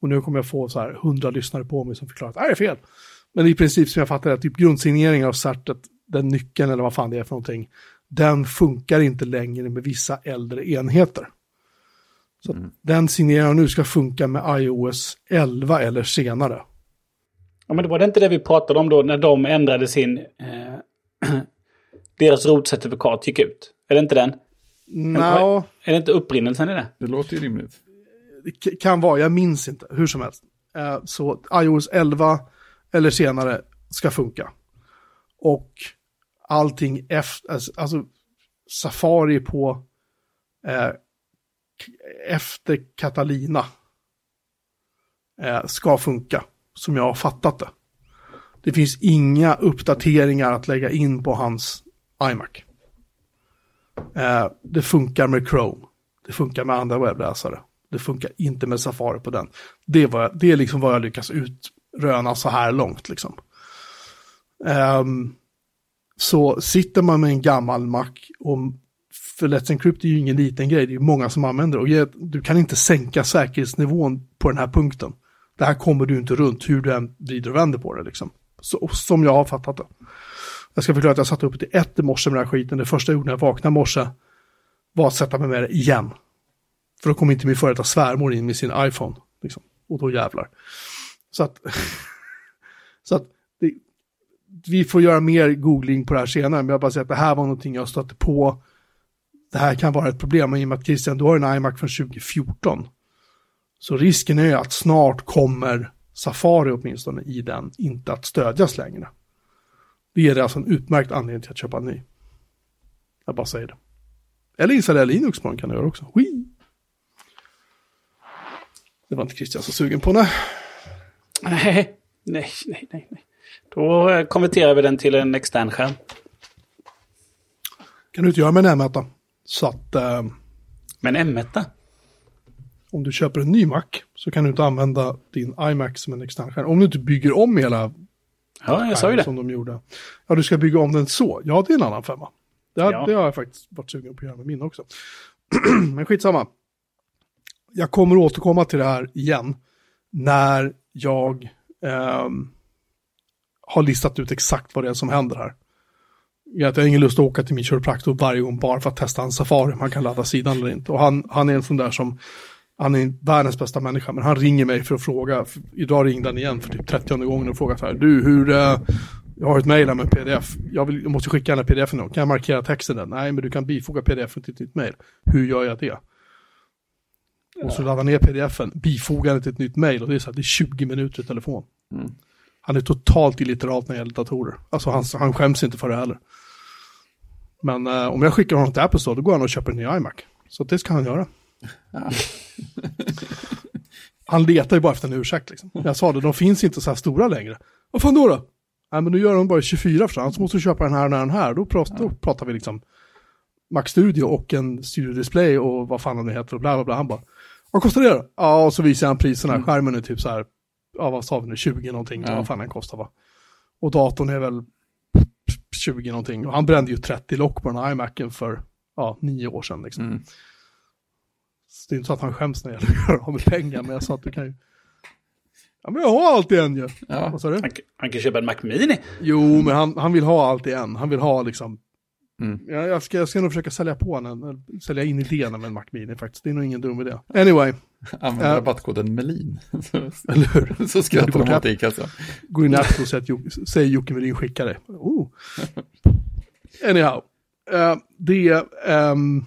Och nu kommer jag få så här hundra lyssnare på mig som förklarar att det är fel. Men i princip som jag fattar det, typ grundsigneringen av certet, den nyckeln eller vad fan det är för någonting, den funkar inte längre med vissa äldre enheter. Så mm. den signeringen nu ska funka med iOS 11 eller senare. Ja, men det var det inte det vi pratade om då när de ändrade sin... Eh, deras rotcertifikat gick ut? Är det inte den? No. Är det inte upprinnelsen i det? Det låter ju rimligt. Det kan vara, jag minns inte, hur som helst. Eh, så iOS 11 eller senare ska funka. Och allting efter, alltså, alltså Safari på eh, efter Catalina eh, ska funka som jag har fattat det. Det finns inga uppdateringar att lägga in på hans iMac. Eh, det funkar med Chrome. Det funkar med andra webbläsare. Det funkar inte med Safari på den. Det, var, det är liksom vad jag lyckas utröna så här långt. Liksom. Um, så sitter man med en gammal Mac och för Let's Encrypt är ju ingen liten grej, det är många som använder det. Och du kan inte sänka säkerhetsnivån på den här punkten. Det här kommer du inte runt hur du än vrider och vänder på det liksom. Så, som jag har fattat det. Jag ska förklara att jag satt upp till ett i morse med den här skiten. Det första jag gjorde när jag vaknade i morse var att sätta mig med det igen. För då kom inte min före detta svärmor in med sin iPhone. Liksom. Och då jävlar. Så att, så att det, vi får göra mer googling på det här senare. Men jag bara säger att det här var någonting jag stötte på. Det här kan vara ett problem. i och med att Christian, du har en iMac från 2014. Så risken är att snart kommer Safari åtminstone i den inte att stödjas längre. Det är alltså en utmärkt anledning till att köpa en ny. Jag bara säger det. Eller installera Linux på den kan du göra också. Wii. Det var inte Christian så sugen på, nej. Nej, nej, nej, nej. Då eh, konverterar vi den till en extern skärm. kan du inte göra med en M1. Så att... Eh, men M1? Om du köper en ny Mac så kan du inte använda din iMac som en extern skärm. Om du inte bygger om hela Ja, jag sa ju det. Som de gjorde. Ja, du ska bygga om den så. Ja, det är en annan femma. Det, ja. det har jag faktiskt varit sugen på att göra med min också. Men skitsamma. Jag kommer återkomma till det här igen när jag eh, har listat ut exakt vad det är som händer här. Jag har ingen lust att åka till min kiropraktor varje gång bara för att testa en safari, man kan ladda sidan eller inte. Och han, han är en sån där som, han är världens bästa människa, men han ringer mig för att fråga, idag ringde han igen för typ 30 gången och frågade så här, du hur, eh, jag har ett mejl med pdf, jag, vill, jag måste skicka den här pdf nu, kan jag markera texten där? Nej, men du kan bifoga pdf till ditt mejl. Hur gör jag det? Och så laddar ner pdf-en, bifogar den till ett nytt mejl och det är så här, det är 20 minuter i telefon. Mm. Han är totalt illiterat när det gäller datorer. Alltså han, han skäms inte för det heller. Men eh, om jag skickar honom till Apple Store, då går han och köper en ny iMac. Så det ska han göra. Ja. Han letar ju bara efter en ursäkt liksom. Jag sa det, de finns inte så här stora längre. Vad fan då då? Nej men nu gör de bara 24 för så måste du köpa den här och den här. Då pratar, då pratar vi liksom Mac Studio och en Studio Display och vad fan det heter och bla bla bla. Han bara, vad kostar det då? Ja, och så visar han priserna. Mm. Skärmen är typ så här, ja vad sa vi nu, 20 någonting, Ja. vad fan den kostar va. Och datorn är väl 20 någonting. Och han brände ju 30 lock på den här iMacen för, ja, nio år sedan liksom. Mm. Så det är inte så att han skäms när det gäller att göra av med pengar, men jag sa att du kan ju... Ja, men jag har allt i en ju. Ja. Vad sa du? Han, han kan köpa en Mac Mini. Jo, men han, han vill ha allt i en. Han vill ha liksom... Mm. Ja, jag, ska, jag ska nog försöka sälja på honom, sälja in idén med en Mac Mini faktiskt. Det är nog ingen dum idé. Anyway, Använd Ja. rabattkoden MELIN. eller hur? så skrattar de åt dig i kassan. Gå in i Apple och säg att Jocke- säg Jocke Melin skickar det. Oh. Anyhow, eh, det, ehm,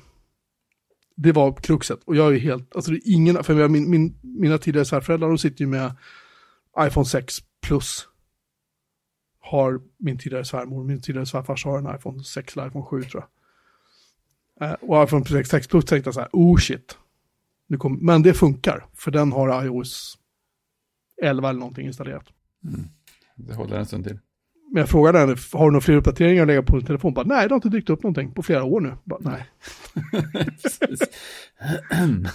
det var kruxet. Och jag är helt, alltså det är ingen, för jag, min, min, mina tidigare svärföräldrar, de sitter ju med iPhone 6 plus. Har min tidigare svärmor, min tidigare svärfars har en iPhone 6 eller iPhone 7 tror jag. Eh, och iPhone 6, 6 plus tänkte jag så här, oh shit. Nu kom, men det funkar, för den har iOS 11 eller någonting installerat. Mm. Det håller en stund till. Men jag frågade henne, har du några fler uppdateringar att lägga på din telefon? Bara, nej, det har inte dykt upp någonting på flera år nu. Bara, nej.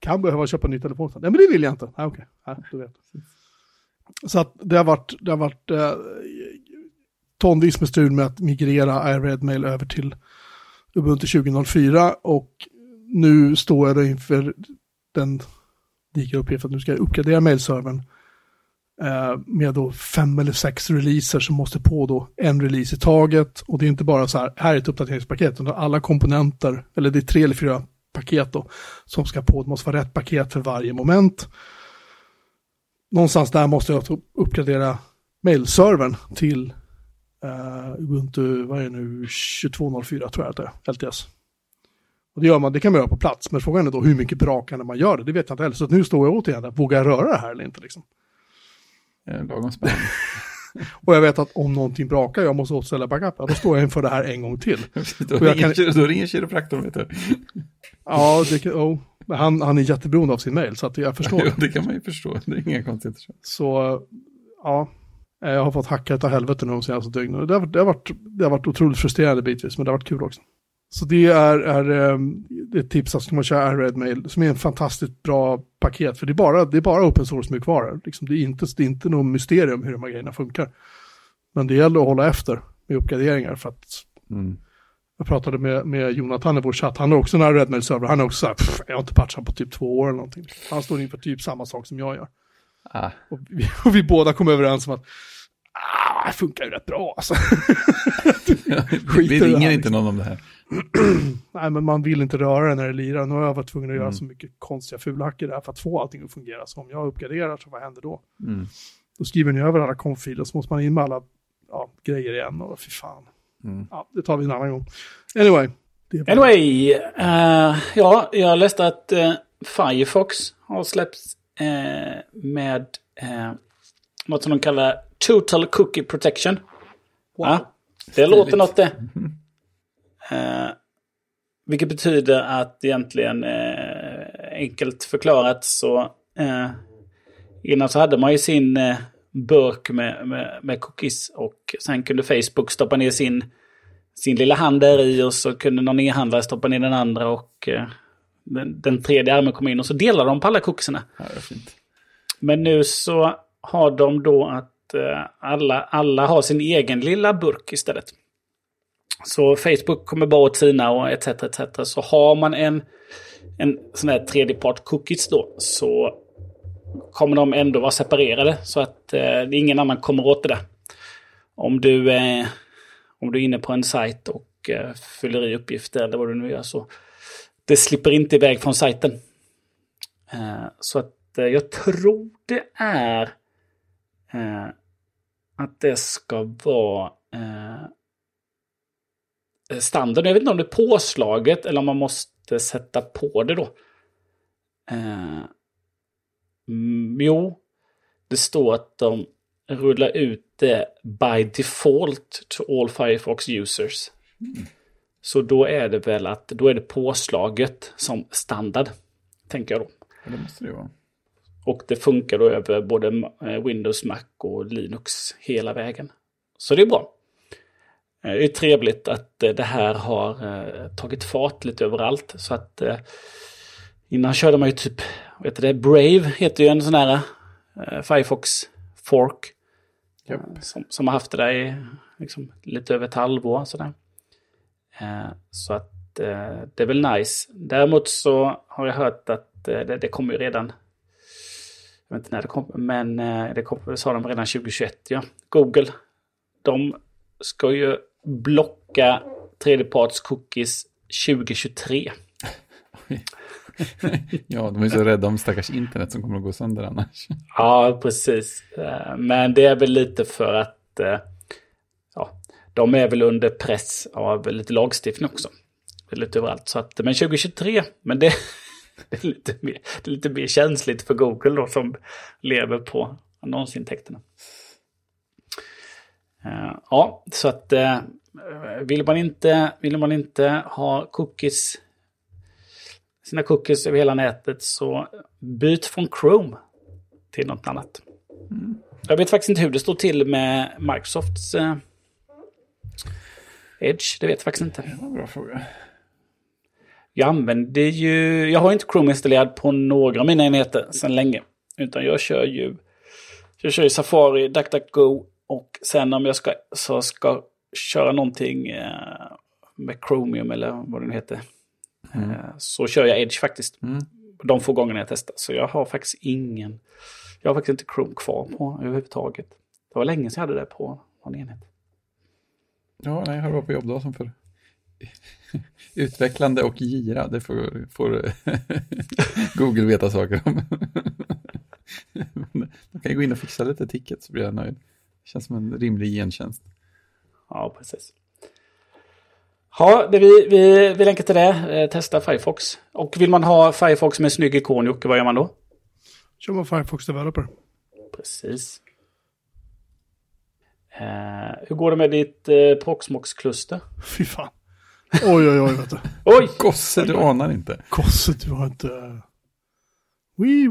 Kan behöva köpa en ny telefon. Nej, men det vill jag inte. Nej, okej. Nej, du vet. Så att det har varit, det har varit eh, tonvis med strul med att migrera iRedmail över till Ubuntu 2004 och nu står jag då inför den digra uppgiften att nu ska jag uppgradera mailservern Eh, med då fem eller sex releaser som måste på då en release i taget. Och det är inte bara så här, här är ett uppdateringspaket, utan alla komponenter, eller det är tre eller fyra paket då, som ska på. Det måste vara rätt paket för varje moment. Någonstans där måste jag uppgradera mailservern till uh, Ubuntu, vad är det nu, 2204 tror jag att det är, LTS. Och det gör man, det kan man göra på plats, men frågan är då hur mycket brakande man gör det, det vet jag inte heller. Så att nu står jag återigen där, vågar jag röra det här eller inte liksom? Eh, Lagom spännande. Och jag vet att om någonting brakar, jag måste återställa backup, ja, då står jag inför det här en gång till. då, ringer, kan- då ringer kiropraktorn, vet du. Ja, det kan, oh. Men han, han är jätteberoende av sin mail, så att jag förstår. Jo, det kan man ju förstå. Det är inga konstigheter. Så ja, eh, jag har fått hacka utav helvete nu de senaste dygnen. Det har, det, har varit, det har varit otroligt frustrerande bitvis, men det har varit kul också. Så det är, är ehm, ett tips att ska man köra Redmail, som är en fantastiskt bra paket, för det är bara, det är bara open source mjukvara. Liksom, det, är inte, det är inte något mysterium hur de här grejerna funkar. Men det gäller att hålla efter med uppgraderingar, för att Mm. jag pratade med, med Jonathan i vår chatt, han har också en Redmail-server, han är också så här, "Pff, jag har inte patchat på typ två år eller någonting. Han står inför typ samma sak som jag gör. Ah, Och vi, och vi båda kom överens om att ah, det funkar ju rätt bra alltså. vi i det ringer här, inte någon om det här. Nej, men man vill inte röra det när det lirar. Nu har jag varit tvungen att göra Mm. så mycket konstiga fulhacker där för att få allting att fungera. Så om jag uppgraderar, så vad händer då? Mm. Då skriver ni över alla konfiler så måste man in med alla ja, grejer igen och fy fan. Mm. Ja, det tar vi en annan gång. Anyway. Det Anyway, eh, ja, jag läste att eh, Firefox har släppts eh, med något som de kallar Total Cookie Protection. Ja, det låter något det. Eh, vilket betyder att egentligen eh, enkelt förklarat så eh, innan så hade man ju sin eh, burk med, med, med cookies och sen kunde Facebook stoppa ner sin, sin lilla hand där i och så kunde någon e-handlare stoppa ner den andra och eh, den, den tredje armen kom in och så delade de på alla cookiesarna. Ja. Men nu så har de då att Eh, alla, alla har sin egen lilla burk istället. Så Facebook kommer bara åt sina och etc. etc. Så har man en, en sån här tredjepart cookies då så kommer de ändå vara separerade så att eh, ingen annan kommer åt det där. Om du, eh, om du är inne på en sajt och eh, fyller i uppgifter eller vad du nu gör så det slipper inte iväg från sajten. Eh, så att eh, jag tror det är eh, att det ska vara standard. Jag vet inte om det är påslaget eller om man måste sätta på det då. Mm, jo, det står att de rullar ut det by default to all Firefox users. Mm. Så då är det väl att då är det påslaget som standard. Tänker jag då. Ja, det måste det vara. Och det funkar då över både eh, Windows, Mac och Linux hela vägen. Så det är bra. Eh, det är trevligt att eh, det här har tagit fart lite överallt. Så att innan körde man ju typ, vet du det, Brave heter ju en sån här Firefox Fork. Yep. Som, som har haft det där i liksom, lite över ett halvår. Sådär. Så att det är väl nice. Däremot så har jag hört att det, det kommer ju redan jag vet inte när det kommer, men det kom, sa de redan 2021. Ja. Google, de ska ju blocka tredjeparts cookies 2023. ja, de är så rädda om stackars internet som kommer att gå sönder annars. ja, precis. Men det är väl lite för att de är väl under press av lite lagstiftning också. Lite överallt. Så att, men 2023, men det, det, är lite mer, det är lite mer känsligt för Google då som lever på annonsintäkterna. Uh, ja, så att uh, vill, man inte, vill man inte ha cookies, sina cookies över hela nätet så byt från Chrome till något annat. Mm. Jag vet faktiskt inte hur det står till med Microsofts uh, Edge, det vet jag faktiskt inte. Det var en bra fråga. Jag använder ju, jag har inte Chrome installerad på några av mina enheter sedan länge. Utan jag kör ju, jag kör ju Safari, DuckDuckGo och sen om jag ska, så ska köra någonting eh, med Chromium eller vad den heter. Mm. Eh, så kör jag Edge faktiskt. Mm. De få gångerna jag testar. Så jag har faktiskt ingen, jag har faktiskt inte Chrome kvar på överhuvudtaget. Det var länge sedan jag hade det på någon enhet. Ja, nej, jag var på jobbdag som för utvecklande och gira. Det får, får Google veta saker om. Man kan ju gå in och fixa lite ticket så blir jag nöjd. Det känns som en rimlig gentjänst. Ja, precis. Ja, det vi, vi, vi länkar till det. Eh, testa Firefox. Och vill man ha Firefox med snygg ikon, Jocke, vad gör man då? Kör man Firefox Developer. Precis. Uh, hur går det med ditt uh, Proxmox-kluster? Fy fan. Oj, oj, oj. Vet du. oj! Gosse, du anar inte. Gosse, du har inte... Wee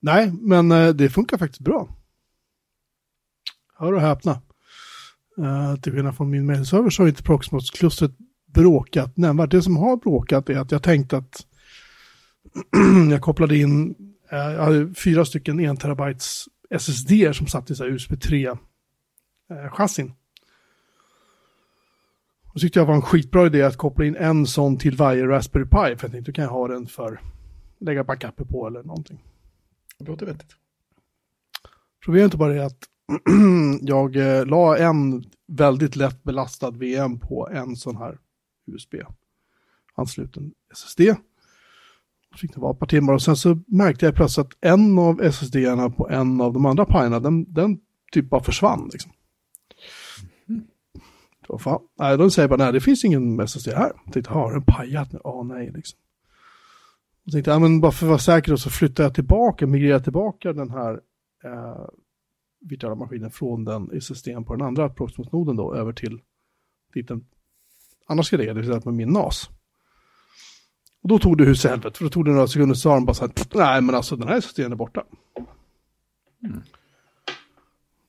Nej, men uh, det funkar faktiskt bra. Hör och häpna. Uh, till skillnad från min mailserver så har inte Proxmox-klustret bråkat nämnvärt. Det som har bråkat är att jag tänkte att jag kopplade in jag hade fyra stycken 1 terabytes SSD som satt i så USB 3 eh, chassin. Och tyckte jag var en skitbra idé att koppla in en sån till varje Raspberry Pi. För jag tänkte, då kan jag ha den för lägga backuper på eller någonting. Det låter vettigt. Problemet är bara det att jag eh, la en väldigt lätt belastad VM på en sån här USB-ansluten SSD. Fick det vara ett par timmar och sen så märkte jag plötsligt att en av SSD-erna på en av de andra pajorna, den, den typ bara försvann. Liksom. Vad fan? Nej, de säger bara nej, det finns ingen SSD här. Jag tänkte, har den pajat nu? Åh nej, liksom. Jag tänkte, ja men bara för att vara säker så flyttar jag tillbaka, migrerar tillbaka den här eh, virtuella maskinen från den SSDn på den andra Proxmox-noden då över till dit den annars ska ligga, det vill säga med min NAS. Och då tog det hus i helvete, för då tog det några sekunder så sa de bara så här, nej men alltså den här SSDn är borta. Mm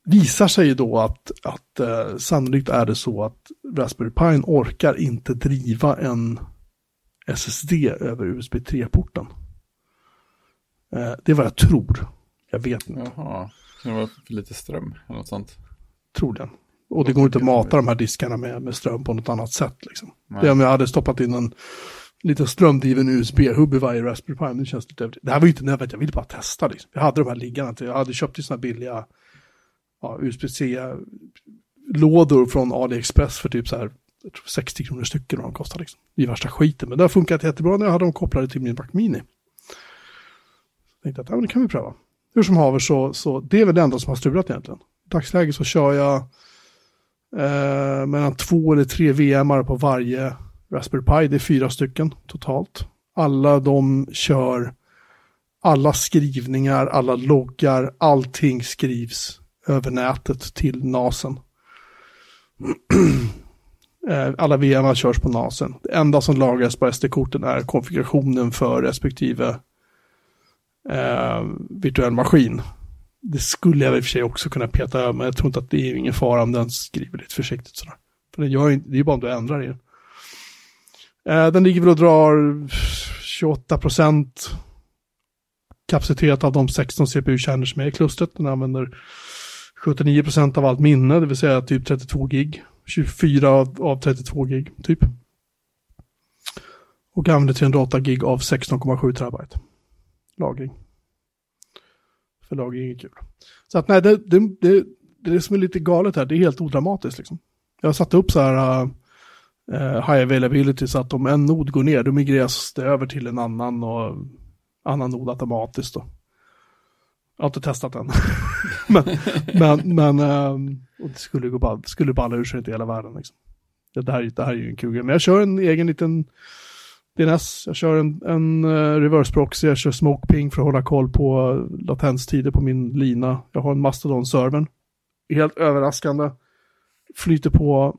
visar sig då att, att eh, sannolikt är det så att Raspberry Pi orkar inte driva en SSD över USB 3-porten. Eh, det är vad jag tror. Jag vet inte. Jaha, det var för lite ström eller något sånt. Troligen. Och det går inte att mata de här diskarna med, med ström på något annat sätt. Liksom. Det är om jag hade stoppat in en lite strömdriven USB-hubb i varje Raspberry Pi. Det känns lite överdrivet. Det här var ju inte nödvändigt, jag ville bara testa liksom. Jag hade de här liggande, jag hade köpt sådana billiga ja, USB-C-lådor från AliExpress för typ så här 60 kronor stycken de kostar liksom. Det är värsta skiten, men det har funkat jättebra när jag hade dem kopplade till min Mac Mini. Jag tänkte att ja, men det kan vi pröva. Hur som haver så, så det är väl det enda som har strulat egentligen. I dagsläget så kör jag eh, mellan två eller tre VMar på varje Raspberry Pi. Det är fyra stycken totalt. Alla de kör alla skrivningar, alla loggar, allting skrivs över nätet till NASen. Eh, alla VM körs på NASen. Det enda som lagras på SD-korten är konfigurationen för respektive eh, virtuell maskin. Det skulle jag i och för sig också kunna peta över, men jag tror inte att det är ingen fara om den skriver lite försiktigt sådär. För det, gör inte, det är ju bara om du ändrar i den. Eh, den ligger väl och drar 28 procent kapacitet av de 16 CPU-kärnor som är i klustret. Den använder 79 procent av allt minne, det vill säga typ 32 gig. 24 av, av 32 gig, typ. Och använder 308 gig av 16,7 terabyte. Lagring. För lagring är kul. Så att nej, det, det, det, det som är lite galet här, det är helt odramatiskt liksom. Jag har satt upp så här uh, high availability så att om en nod går ner, då migreras det över till en annan och annan nod automatiskt då. Jag har inte testat den. men, men, men um, och det skulle, gå bara, skulle balla ur sig inte hela världen. Liksom. Det, det, här, det här är ju en kul grej. Men jag kör en egen liten DNS. Jag kör en, en uh, reverse proxy. Jag kör smoke ping för att hålla koll på latenstider på min lina. Jag har en Mastodon-servern. Helt överraskande. Flyter på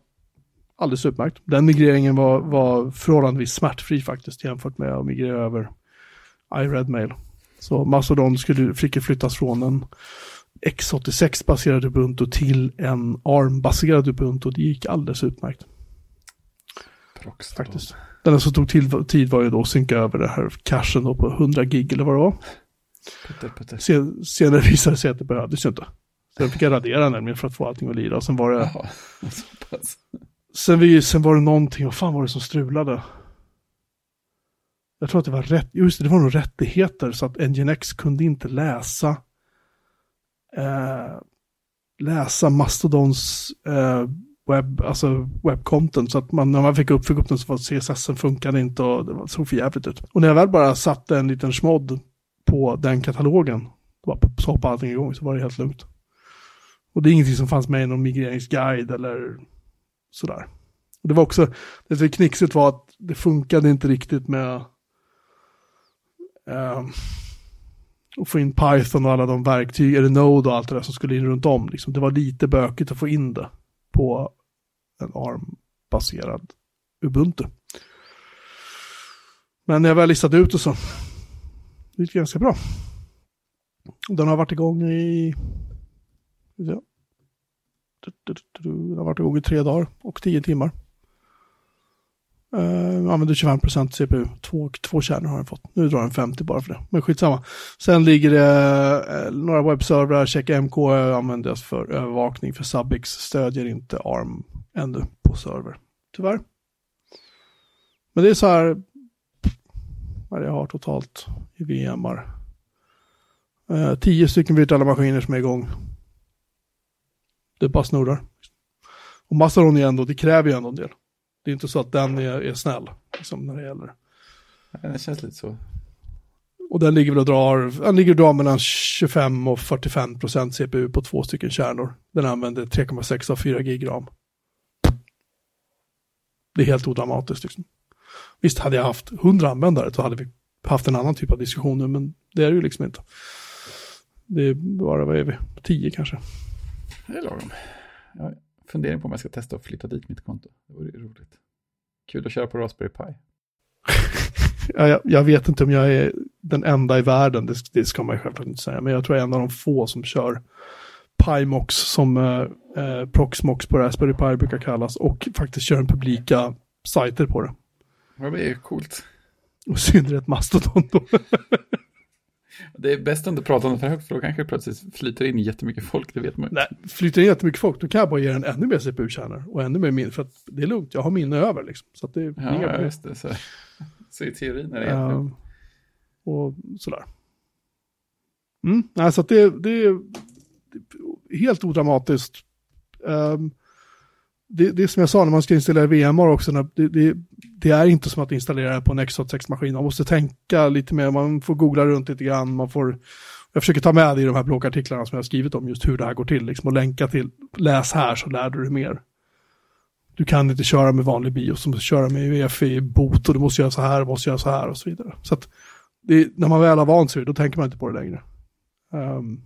alldeles utmärkt. Den migreringen var, var förhållandevis smärtfri faktiskt jämfört med att migrera över iRedmail. Så Mastodon skulle, fick flyttas från en X86-baserad Ubuntu till en ARM-baserad Ubuntu. Det gick alldeles utmärkt. Prox Faktiskt. Den som tog till, tid var ju då att synka över det här cachen då på 100 gig eller vad det var. Putte, putte. Sen, senare visade det sig att det behövdes ju inte. Sen fick jag radera nämligen för att få allting att lira. Sen var det... Jaha. Sen, vi, sen var det någonting, vad fan var det som strulade? Jag tror att det var rätt, just det, det var nog rättigheter så att Nginx kunde inte läsa eh, läsa Mastodons eh, webb, alltså webbcontent. Så att man, när man fick upp, fick upp den så var CSS funkade inte och det såg för jävligt ut. Och när jag väl bara satte en liten smodd på den katalogen, då bara så hoppade allting igång så var det helt lugnt. Och det är ingenting som fanns med i någon migreringsguide eller sådär. Och det var också, det som knixigt var att det funkade inte riktigt med Ehm, och få in Python och alla de verktyg, eller Node och allt det där som skulle in runt om. Liksom. Det var lite bökigt att få in det på en ARM-baserad Ubuntu. Men när jag väl listade ut det så det gick ganska bra. Den har varit igång i ja. Den har varit igång i tre dagar och tio timmar. Uh, använder 25% CPU. Två, två kärnor har den fått. Nu drar den 50 bara för det. Men skitsamma. Sen ligger det uh, några webbservrar. Checka MK eh, användes för övervakning. För Subix stödjer inte ARM ännu på server. Tyvärr. Men det är så här. Vad jag har totalt i VMar. Uh, eh, tio stycken virtuella maskiner som är igång. Det bara snurrar. Och Mastodon är ändå, det kräver ju ändå en del. Det är inte så att den är, är snäll, liksom, när det gäller. Det känns lite så. Och den ligger väl och drar, den ligger och drar mellan 25 och 45 procent CPU på två stycken kärnor. Den använder 3,6 av 4 gig ram. Det är helt odramatiskt liksom. Visst, hade jag haft 100 användare så hade vi haft en annan typ av diskussioner, men det är det ju liksom inte. Det är bara, vad är vi, 10 kanske. Det är lagom. Jag funderar på om jag ska testa att flytta dit mitt konto. Det vore roligt. Kul att köra på Raspberry Pi. Ja, jag, jag vet inte om jag är den enda i världen, det, det ska man ju självklart inte säga, men jag tror jag är en av de få som kör PyMox som eh, eh, Proxmox på Raspberry Pi brukar kallas och faktiskt kör en publika sajter på det. Ja, det är coolt. Och i synnerhet Mastodon då. Det är bäst om du pratar om det för högt, för då kanske plötsligt flyter in jättemycket folk, det vet man ju. Nej, flyter in jättemycket folk, då kan jag bara ge den ännu mer CPU-kärnor och ännu mer minne, för att det är lugnt, jag har minne över liksom. Så att det är Ja, problem. just det. Så. Så i teorin är det lugnt. och sådär. Mm, nej, så att det, det är helt odramatiskt. Ehm, det, det är som jag sa när man ska installera VMR också, det, det, det är inte som att installera det på en X86-maskin. Man måste tänka lite mer, man får googla runt lite grann, man får jag försöker ta med det i de här bloggartiklarna som jag har skrivit om just hur det här går till, liksom, och länka till, läs här så lär du dig mer. Du kan inte köra med vanlig BIOS, du måste köra med UEFI bot och du måste göra så här, du måste göra så här och så vidare. Så att det, när man väl har vant sig, då tänker man inte på det längre. Um,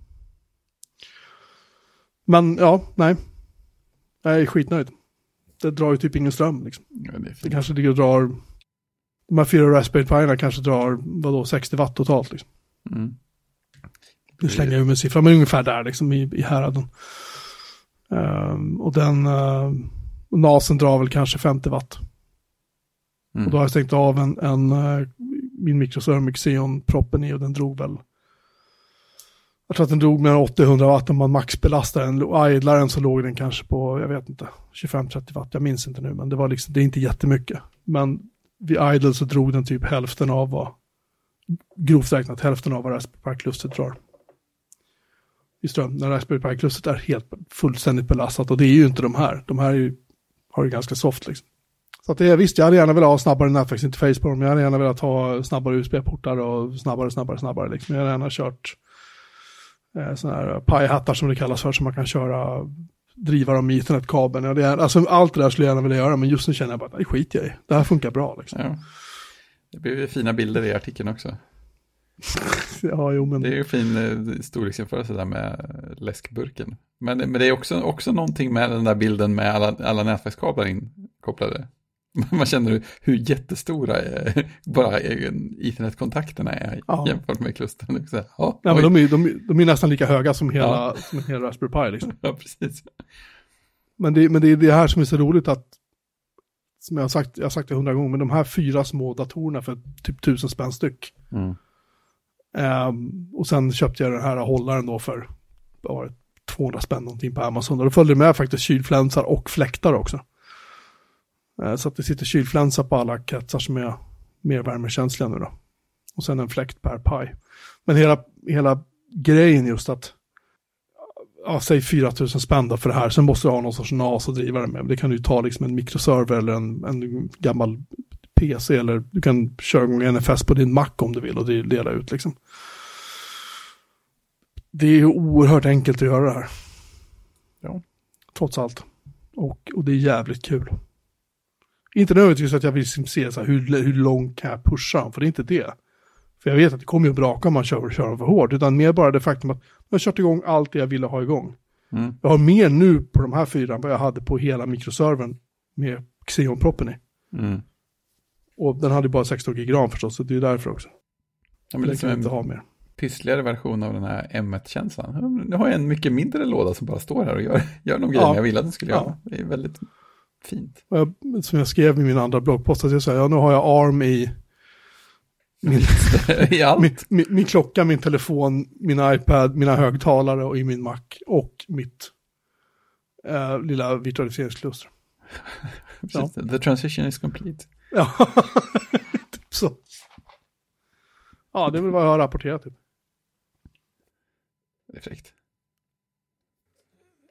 men ja, nej. Jag är skitnöjd. Det drar ju typ ingen ström liksom. Ja, det Det kanske ligger och drar, de här fyra Raspberry Pi kanske drar, vadå, 60 watt totalt liksom. Mm. Nu slänger jag ur mig en siffra, men ungefär där liksom i, i häraden. Ehm, och den, uh, NASen drar väl kanske 50 watt. Mm. Och då har jag stängt av en, en eh, min mikroserver med Xeon-proppen i och den drog väl, jag tror att den drog mellan 80-100 watt om man maxbelastar den. Idlar den så låg den kanske på, jag vet inte, 25-30 watt, jag minns inte nu, men det var liksom, det är inte jättemycket. Men vid idle så drog den typ hälften av vad, grovt räknat hälften av vad Raspberry Pi-klustret drar. I ström, när Raspberry Pi-klustret är helt fullständigt belastat och det är ju inte de här. De här är ju, har ju ganska soft liksom. Så att det är visst, jag hade gärna velat ha snabbare nätverksinterface på dem. Jag hade gärna velat ha snabbare USB-portar och snabbare, snabbare, snabbare. Liksom. Jag hade gärna kört eh, sådana här pi-hattar som det kallas för, som man kan köra, driva dem i gärna- Alltså allt det där skulle jag gärna vilja göra, men just nu känner jag bara att det skiter jag i. Det här funkar bra liksom. Ja. Det blir ju fina bilder i artikeln också. Ja, jo men. Det är ju en fin eh, storleksjämförelse där med läskburken. Men, men det är också, också någonting med den där bilden med alla, alla nätverkskablar inkopplade. Man känner hur, jättestora eh, bara eh, Ethernet-kontakterna är Ja. jämfört med klustren. Är här, Ja, Ja, men de, är, de, är- de är nästan lika höga som hela, Ja. som en hel Raspberry Pi liksom. ja, precis. Men det, men det är det här som är så roligt att, som jag har sagt, jag har sagt det hundra gånger, men de här fyra små datorerna för typ tusen spänn styck. Mm. Ehm, och sen köpte jag den här hållaren då för, vad var det, 200 spänn någonting på Amazon. Och då följde det med faktiskt kylflänsar och fläktar också. Eh, så att det sitter kylflänsar på alla kretsar som är mer värmekänsliga nu då. Och sen en fläkt per Pi. Men hela, hela grejen just att, ja, säg 4000 spänn då för det här. Sen måste du ha någon sorts NAS att driva det med. Det kan du ju ta liksom en mikroserver eller en, en gammal PC eller du kan köra igång NFS på din Mac om du vill och dela ut liksom. Det är ju oerhört enkelt att göra det här. Ja. Trots allt. Och, och det är jävligt kul. Inte nödvändigtvis att jag vill liksom se så här, hur, hur långt kan jag pusha dem, för det är inte det. För jag vet att det kommer ju att braka om man kör, kör dem för hårt, utan mer bara det faktum att jag har kört igång allt det jag ville ha igång. Mm. Jag har mer nu på de här fyra än vad jag hade på hela mikroservern med Xeon-proppen i. Mm. Och den hade bara 16 gig ram förstås, så det är därför också. Ja, men det kan jag som inte ha mer. pyssligare version av den här M1-känslan. Nu har jag en mycket mindre låda som bara står här och gör, gör de grejer Ja. jag ville att den skulle Ja. göra. Det är väldigt fint. Och jag, som jag skrev i min andra bloggpost, att jag säger, ja nu har jag ARM i min, I allt. min, min, min klocka, min telefon, min iPad, mina högtalare och i min Mac och mitt eh, lilla virtualiseringskluster. Precis. The transition is complete. Ja, typ så. Ja, det är väl vad jag har rapporterat. Typ. Det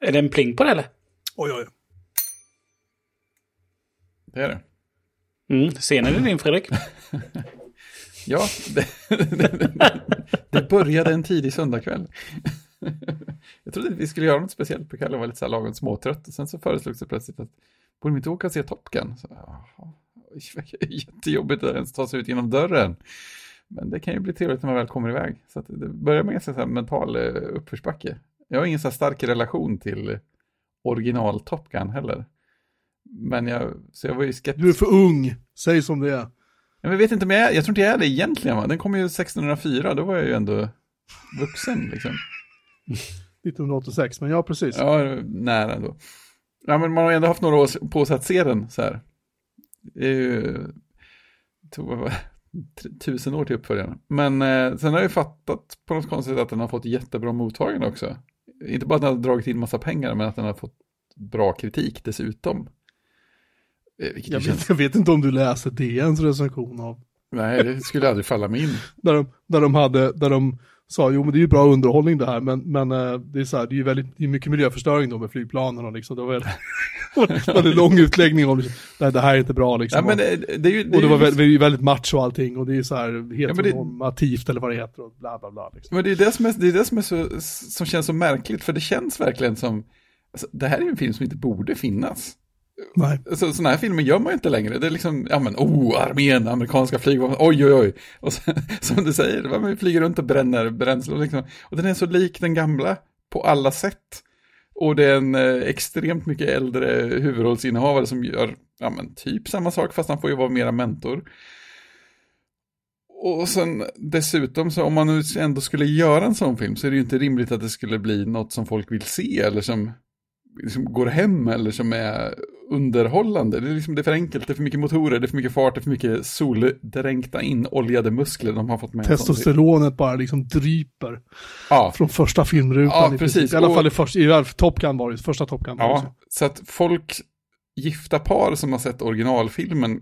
är det en pling på det eller? Oj, oj. Det är det. Mm, scenen är din Fredrik. Ja, det, det började en tidig söndagkväll. Jag trodde att vi skulle göra något speciellt på kvällen var lite så här lagom småtrött. Och sen så föreslogs det plötsligt att borde vi inte åka och se Top Gun? Så, jättejobbigt att ens ta sig ut genom dörren. Men det kan ju bli trevligt när man väl kommer iväg. Så det börjar med så här mental eh, uppförsbacke. Jag har ingen så stark relation till original Top Gun heller. Men jag, så jag var ju skeptisk. Du är för ung, säg som det är. Ja, men jag vet inte om jag är, jag tror inte jag är det egentligen va? Den kom ju 1604, då var jag ju ändå vuxen liksom. 1986, men ja, precis. Ja, nära ändå. Ja, men man har ändå haft några år på sig att se den så här. Det är ju, tusen år till uppföljaren. Men eh, sen har jag ju fattat på något konstigt att den har fått jättebra mottagande också. Inte bara att den har dragit in massa pengar, men att den har fått bra kritik dessutom. Eh, Vilket Jag känns... vet, jag vet inte om du läser DNs recension av. Nej, det skulle aldrig falla mig in. Där de, där de hade, där de sa, jo men det är ju bra underhållning det här, men, men eh, det är så här, det är ju väldigt, det är mycket miljöförstöring då med flygplanen och liksom, det var väldigt, väldigt lång utläggning om det, det här är inte bra liksom. Ja, men det, det är ju, det och det var väldigt, väldigt macho och allting och det är så här men det- heteronormativt eller vad det heter och bla bla bla. Liksom. Men det är det som, är, det, är det som, är så, som känns så märkligt, för det känns verkligen som, alltså, det här är ju en film som inte borde finnas. Nej. Så, sådana här filmer gör man ju inte längre. Det är liksom, ja men, oh, armén, amerikanska flygvapen, oj, oj, oj. Och så, som du säger, man flyger runt och bränner bränsle. Och, liksom, och den är så lik den gamla på alla sätt. Och det är en eh, extremt mycket äldre huvudrollsinnehavare som gör, ja men, typ samma sak, fast han får ju vara mera mentor. Och sen dessutom, så om man nu ändå skulle göra en sån film så är det ju inte rimligt att det skulle bli något som folk vill se eller som, som går hem eller som är underhållande. Det är, liksom, det är för enkelt, det är för mycket motorer, det är för mycket fart, det är för mycket soldränkta inoljade muskler de har fått med. Testosteronet bara liksom dryper Ja, från första filmrutan. Ja, i precis. princip. I alla fall i, första, i Top Gun var det, första Top Gun ja, så. så att folk, gifta par som har sett originalfilmen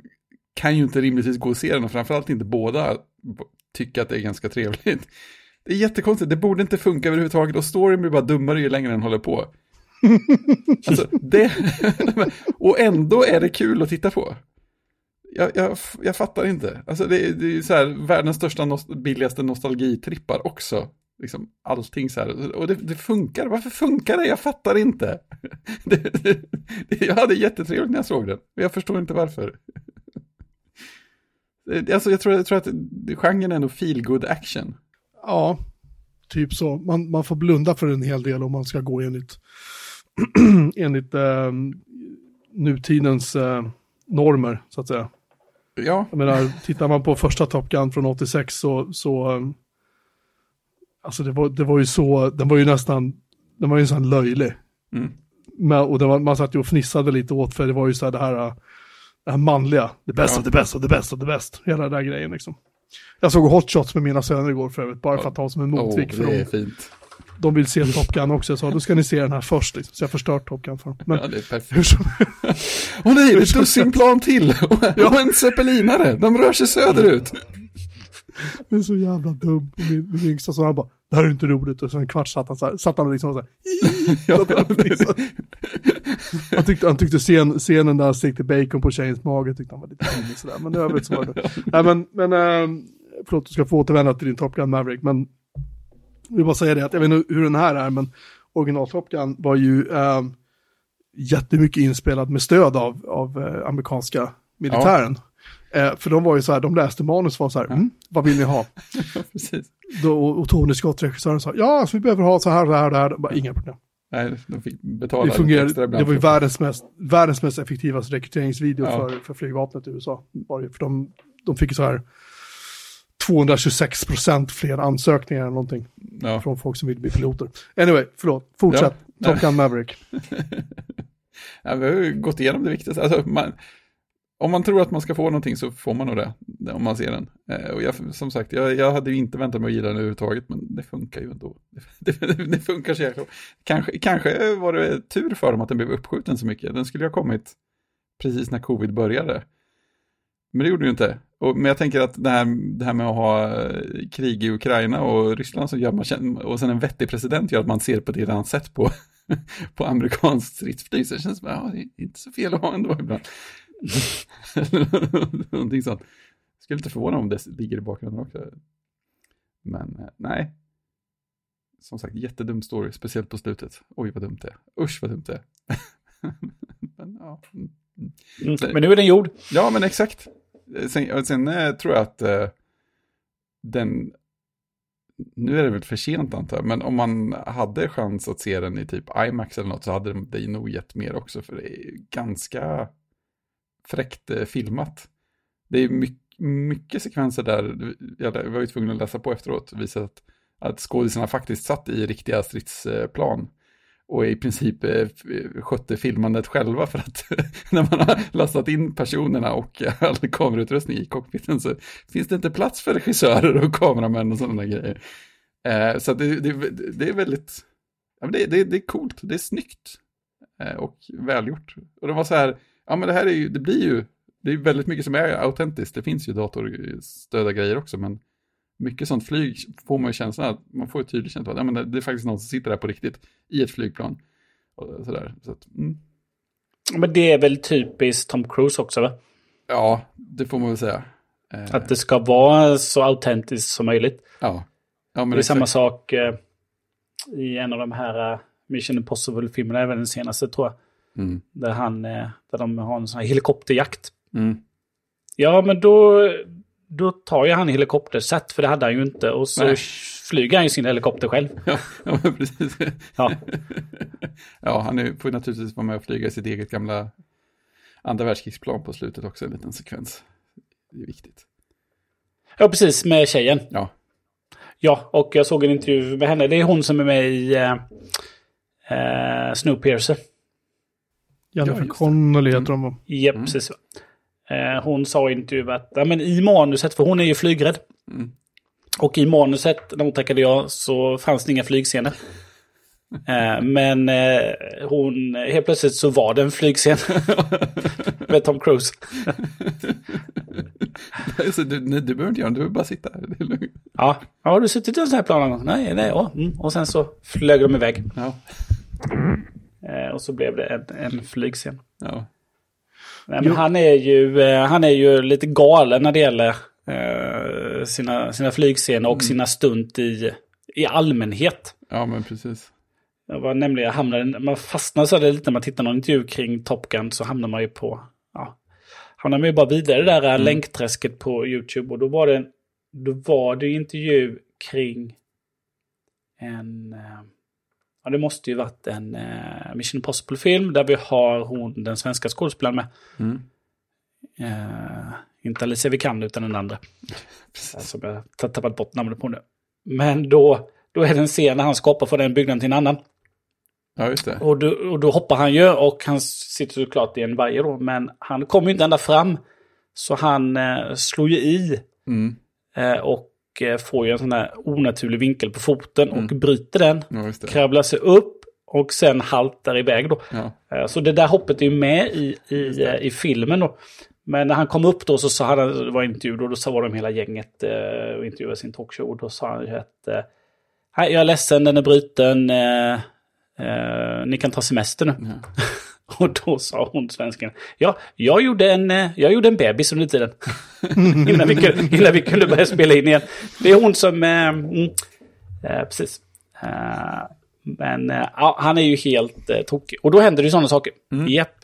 kan ju inte rimligtvis gå och se den och framförallt inte båda tycka att det är ganska trevligt. Det är jättekonstigt, det borde inte funka överhuvudtaget och storyn blir bara dummare ju längre den håller på. Alltså, det... och ändå är det kul att titta på. Jag, jag, jag fattar inte. Alltså det, är- det är ju så här världens största, nost- billigaste nostalgitrippar också. Liksom allting så här. Och det, det funkar. Varför funkar det? Jag fattar inte. Det, det, jag hade jättetrevligt när jag såg den. Men jag förstår inte varför. Eh, alltså jag tror, jag tror att genren är nog feel good action. Ja, typ så. Man, man får blunda för en hel del om man ska gå enligt, enligt eh, nutidens eh, normer, så att säga. Ja, Jag menar, tittar man på första Top Gun från 86 så, så eh, alltså det var, det var ju så, den var ju nästan, den var ju nästan löjlig. Mm. Men, och det var, man satt ju och fnissade lite åt för det var ju så här det här, eh, det här manliga, Ja. the best of the best of the best, hela den där grejen liksom. Jag såg Hot Shots med mina söner igår för övrigt, bara för att ta som en oh, motvikt. för det är fint. De vill se Top Gun också, så då ska ni se den här först, liksom. så jag förstör Top Gun för dem. Men Ja, det är perfekt. Åh nej, det är ett dussinplan till! Och en zeppelinare, de rör sig söderut. det är så jävla dum. Och Min, min yngsta son han bara, det här är inte roligt. Och så en kvart satt han så här, satt han liksom så här, Ja, han tyckte, han tyckte scen, scenen där han stekte bacon på tjejens mage tyckte han var lite sådär. Men i övrigt så var det. Nej men, men äh, förlåt du ska få återvända till din Top Gun Maverick. Men jag vill bara säga det att jag vet inte hur den här är men original Top Gun var ju äh, jättemycket inspelad med stöd av, av äh, amerikanska militären. Eh, för de var ju så här, de läste manus var så här, mm, vad vill ni ha? precis. Då, och Tony Scott, regissören, sa, ja, alltså, vi behöver ha så här, det här, det här. Bara, Inga problem. Nej, de fick betala Det, fungerade, extra det ibland var ju världens mest, världens mest effektivaste rekryteringsvideo Ja. för, för flygvapnet i USA. Det, för de, de fick så här 226 procent fler ansökningar än någonting Ja. från folk som vill bli piloter. Anyway, förlåt, fortsätt. Ja. Top Gun Maverick. Ja, vi har ju gått igenom det viktigaste. Alltså, man, om man tror att man ska få någonting så får man nog det, om man ser den. Eh, och jag, som sagt, jag, jag hade ju inte väntat mig att gilla den överhuvudtaget, men det funkar ju ändå. Det, det, det funkar så jäkla kanske, kanske var det tur för dem att den blev uppskjuten så mycket. Den skulle ju ha kommit precis när covid började. Men det gjorde ju inte. Och, men jag tänker att det här, det här med att ha eh, krig i Ukraina och Ryssland som gör man och sen en vettig president gör att man ser på det han sett på, på amerikanskt stridsflyg. Så det känns som ja, det är inte så fel att ha ändå ibland. Någonting sånt. Jag skulle inte förvåna om det ligger i bakgrunden också. Men eh, nej. Som sagt, jättedum story, speciellt på slutet. Oj, vad dumt det är. Usch, vad dumt det är. men, ja. Mm. Men nu är den gjord. Ja, men exakt. Sen, och sen eh, tror jag att eh, den, nu är det väl för sent antar jag, men om man hade chans att se den i typ IMAX eller något så hade det nog gett mer också, för det är ganska fräckt eh, filmat. Det är mycket, mycket sekvenser där, jag var ju tvungen att läsa på efteråt, visat att, att skådisarna faktiskt satt i riktiga stridsplan och i princip eh, eh, skötte filmandet själva för att när man har lastat in personerna och all kamerautrustning i cockpiten så finns det inte plats för regissörer och kameramän och sådana grejer. Eh, så det, det, det är väldigt, ja, det, det, det är coolt, det är snyggt eh, och välgjort. Och det var så här, ja men det här är ju, det blir ju det är väldigt mycket som är autentiskt. Det finns ju datorstödda grejer också, men mycket sånt flyg får man ju känslan att man får ju tydligt känsla att ja, men det, det är faktiskt någon som sitter där på riktigt i ett flygplan. Och sådär. Så att, mm. Men det är väl typiskt Tom Cruise också va? Ja, det får man väl säga. Eh, Att det ska vara så autentiskt som möjligt. ja. ja, men det är samma exakt. sak eh, i en av de här eh, Mission Impossible-filmerna, även den senaste tror jag. Mm. Där, han, där de har en sån här helikopterjakt. Mm. Ja, men då, då tar ju han helikopterset, för det hade han ju inte. Och så Nej. flyger han ju sin helikopter själv. Ja, ja, precis. Ja. ja, han är, får ju naturligtvis vara med och flyga i sitt eget gamla andra världskrigsplan på slutet också, en liten sekvens. Det är viktigt. ja, precis, med tjejen. Ja, Ja, och jag såg en intervju med henne. Det är hon som är med i eh, eh, Snowpiercer. Ja, Jennifer just det. Connelly heter de va? Ja, Mm. precis. Eh, hon sa i intervju att ja, men i manuset, för hon är ju flygrädd. Mm. Och i manuset, när hon tackade ja, så fanns det inga flygscener. Eh, men eh, hon, helt plötsligt så var det en flygscen. med Tom Cruise. så du, nej, du behöver inte göra det, du behöver bara sitta här. Ja, ja har du suttit i en sån här plan någon gång? Nej, nej, ja. Mm. Och sen så flög de iväg. Ja, Eh, och så blev det en, en flygscen. ja. Men Jo. han, är ju, eh, han är ju lite galen när det gäller eh, sina, sina flygscener och sina stunt i, i allmänhet. ja men precis. Jag var nämligen, jag hamnade, man fastnar så lite när man tittar någon intervju kring Top Gun så hamnar man ju på, ja, hamnar man ju bara vidare i det där länkträsket på YouTube. Och då var det, då var det intervju kring en, eh, ja det måste ju varit en eh, Mission Impossible-film där vi har hon, den svenska skådespelaren med. Mm. Eh, inte Alicia Vikander utan den andra. Som jag har tappat bort namnet på nu. Men då, då är det en scen när han skapar från en byggnad till en annan. Ja, just det. Och då, och då hoppar han ju och han sitter såklart i en vajer då. Men han kommer ju inte ända fram. Så han eh, slår ju i Mm. eh, och får ju en sån här onaturlig vinkel på foten och bryter den. Ja. Kravlar sig upp och sen haltar iväg då. Ja. Eh, Så det där hoppet är ju med i, i, eh, i filmen då. Men när han kom upp då så sa han, det var intervju då, då så var de hela gänget eh, och intervjuade sin talkshow. Och då sa han ju att, eh, "Nej, jag är ledsen, den är bruten, eh, eh, ni kan ta semester nu. Ja. Och då sa hon, svensken, ja, jag gjorde en, eh, jag gjorde en bebis under tiden. innan, vi kunde, innan vi kunde börja spela in igen. Det är hon som, eh, mm, eh, precis. Eh, men eh, han är ju helt eh, tokig. Och då händer det ju sådana saker. Japp.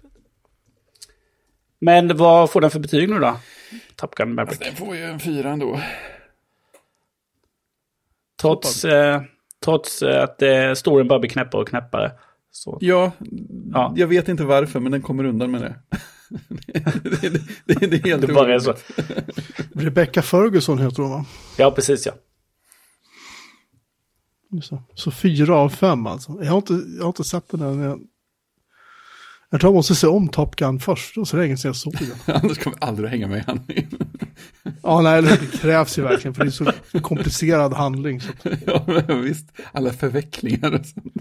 Men vad får den för betyg nu då? Top Gun Maverick. Den får ju en fyra ändå. Trots, eh, trots att eh, storyn bara blir knäppare och knäppare. Så. Ja, Ja. jag vet inte varför, men den kommer undan med det. det, det, det, det är helt Det bara är så. Rebecca Ferguson heter hon va? Ja, precis ja. Det. Så fyra av fem alltså. Jag har inte, jag har inte sett den än. Jag, jag tror jag måste se om Top Gun först. Var så länge sedan jag såg den. Annars kommer jag aldrig hänga med handlingen. Ja, nej, det krävs ju verkligen för det är så komplicerad handling. Så ja, men visst. Alla förvecklingar och sånt.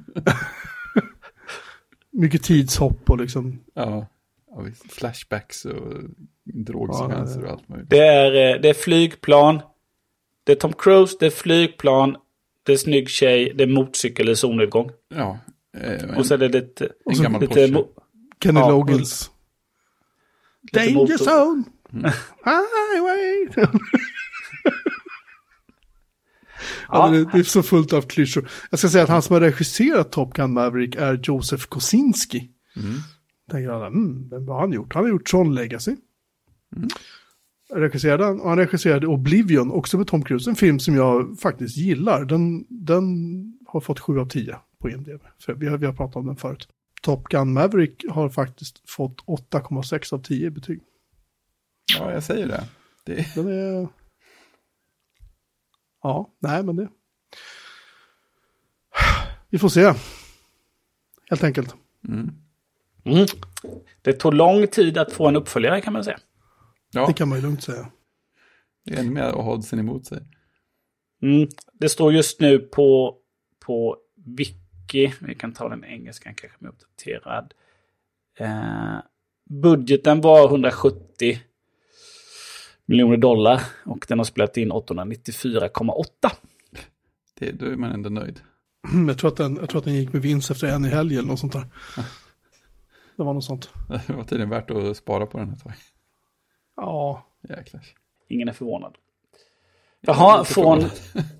Mycket tidshopp och liksom. Ja, ja. Flashbacks och drogsekvenser och allt möjligt. Det är, eh, det är flygplan. Det är Tom Cruise, det är flygplan. Det är snygg tjej, det är motorcykel i solnedgång. Ja, eh, Och så är det lite... en så gammal lite Porsche. mo- Kenny Ja, lite Danger motor- zone! Highway! ja, det, det är så fullt av klyschor. Jag ska säga att han som har regisserat Top Gun Maverick är Joseph Kosinski. Mm. Tänker alla, mm, vem har han gjort? Han har gjort Tron Legacy. Regisserade han, och han regisserade Oblivion, också med Tom Cruise, en film som jag faktiskt gillar. Den, den har fått 7 av 10 på IMDb. För vi, har, vi har pratat om den förut. Top Gun Maverick har faktiskt fått 8,6 av 10 i betyg. Ja, jag säger det. det Den är... Ja, nej men det... Vi får se. Helt enkelt. mm. Mm. Det tog lång tid att få en uppföljare kan man säga. Ja, Det kan man ju lugnt säga. det är ännu mer att ha oddsen emot sig. Mm. Det står just nu på, på Wiki, vi kan ta den engelskan kanske med uppdaterad. Eh, budgeten var 170 miljoner dollar och den har spelat in 894,8. Det, då är man ändå nöjd. Jag tror, att den, jag tror att den gick med vinst efter en i helgen eller något sånt där. Det var något sånt. Det var tydligen värt att spara på den ett tag. Ja, Jäklar. Ingen är förvånad. Jaha, från... förvånad.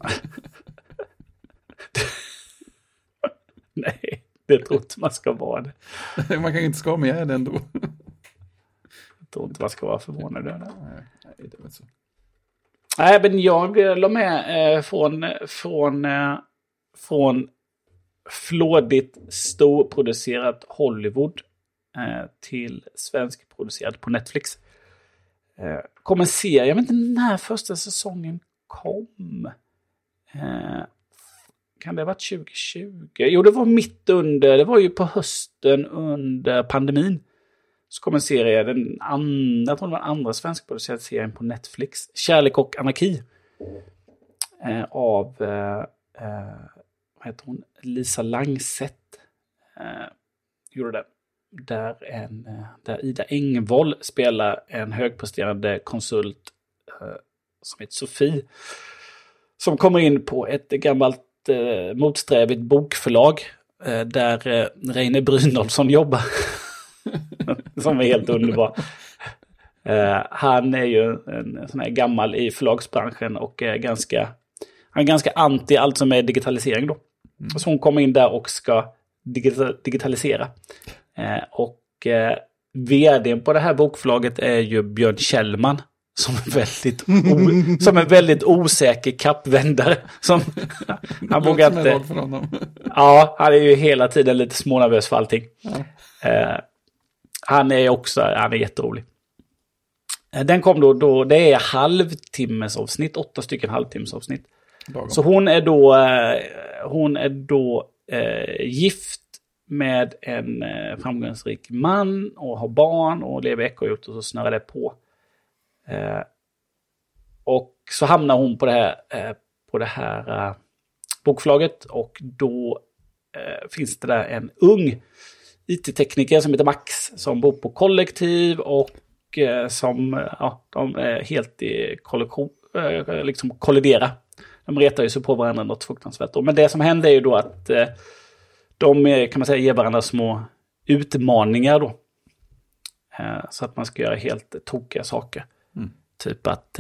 Nej, det tror inte man ska vara det. Man kan ju inte ska med det ändå. Jag tror inte man ska vara förvånad över det. Nej, nej, det var så. Nej, men jag la med eh, från, från, eh, från flådigt storproducerat Hollywood eh, till svenskproducerat på Netflix. Eh, kom en serie, jag vet inte när första säsongen kom. Eh, kan det ha varit 2020? Jo, det var mitt under, det var ju på hösten under pandemin. Så kom en serie, den andra, jag tror det var den andra svenskproducerade serien på Netflix. Kärlek och anarki. Eh, av, eh, eh vad heter hon, Lisa Langset. Eh, gjorde den. Där, en, eh, där Ida Engvall spelar en högpresterande konsult eh, som heter Sofie. Som kommer in på ett gammalt eh, motsträvigt bokförlag. Eh, där eh, Reine Brynolfsson jobbar. som är helt underbar. Eh, han är ju en sån här gammal i förlagsbranschen och är ganska, han är ganska anti allt som är digitalisering då. Så hon kommer in där och ska digita- digitalisera. Eh, och eh, vdn på det här bokförlaget är ju Björn Kjellman. Som är väldigt, som en väldigt osäker kappvändare. Som, han vågar inte... Ja, han är ju hela tiden lite smånervös för allting. Eh, han är också, han är jätterolig. Eh, Den kom då, då, det är halvtimmesavsnitt, åtta stycken halvtimmesavsnitt. Lagom. Så hon är då, eh, hon är då eh, gift med en eh, framgångsrik man och har barn och lever ekorrhjort och så snurrar det på. Eh, och så hamnar hon på det här, eh, på det här bokförlaget och då finns det där en ung IT-tekniker som heter Max som bor på kollektiv och eh, som eh, ja, de är helt i kollektion, eh, liksom kollidera. De retar ju sig på varandra något fruktansvärt. då. Men det som händer är ju då att de kan man säga ger varandra små utmaningar då. Så att man ska göra helt tokiga saker. Mm. Typ att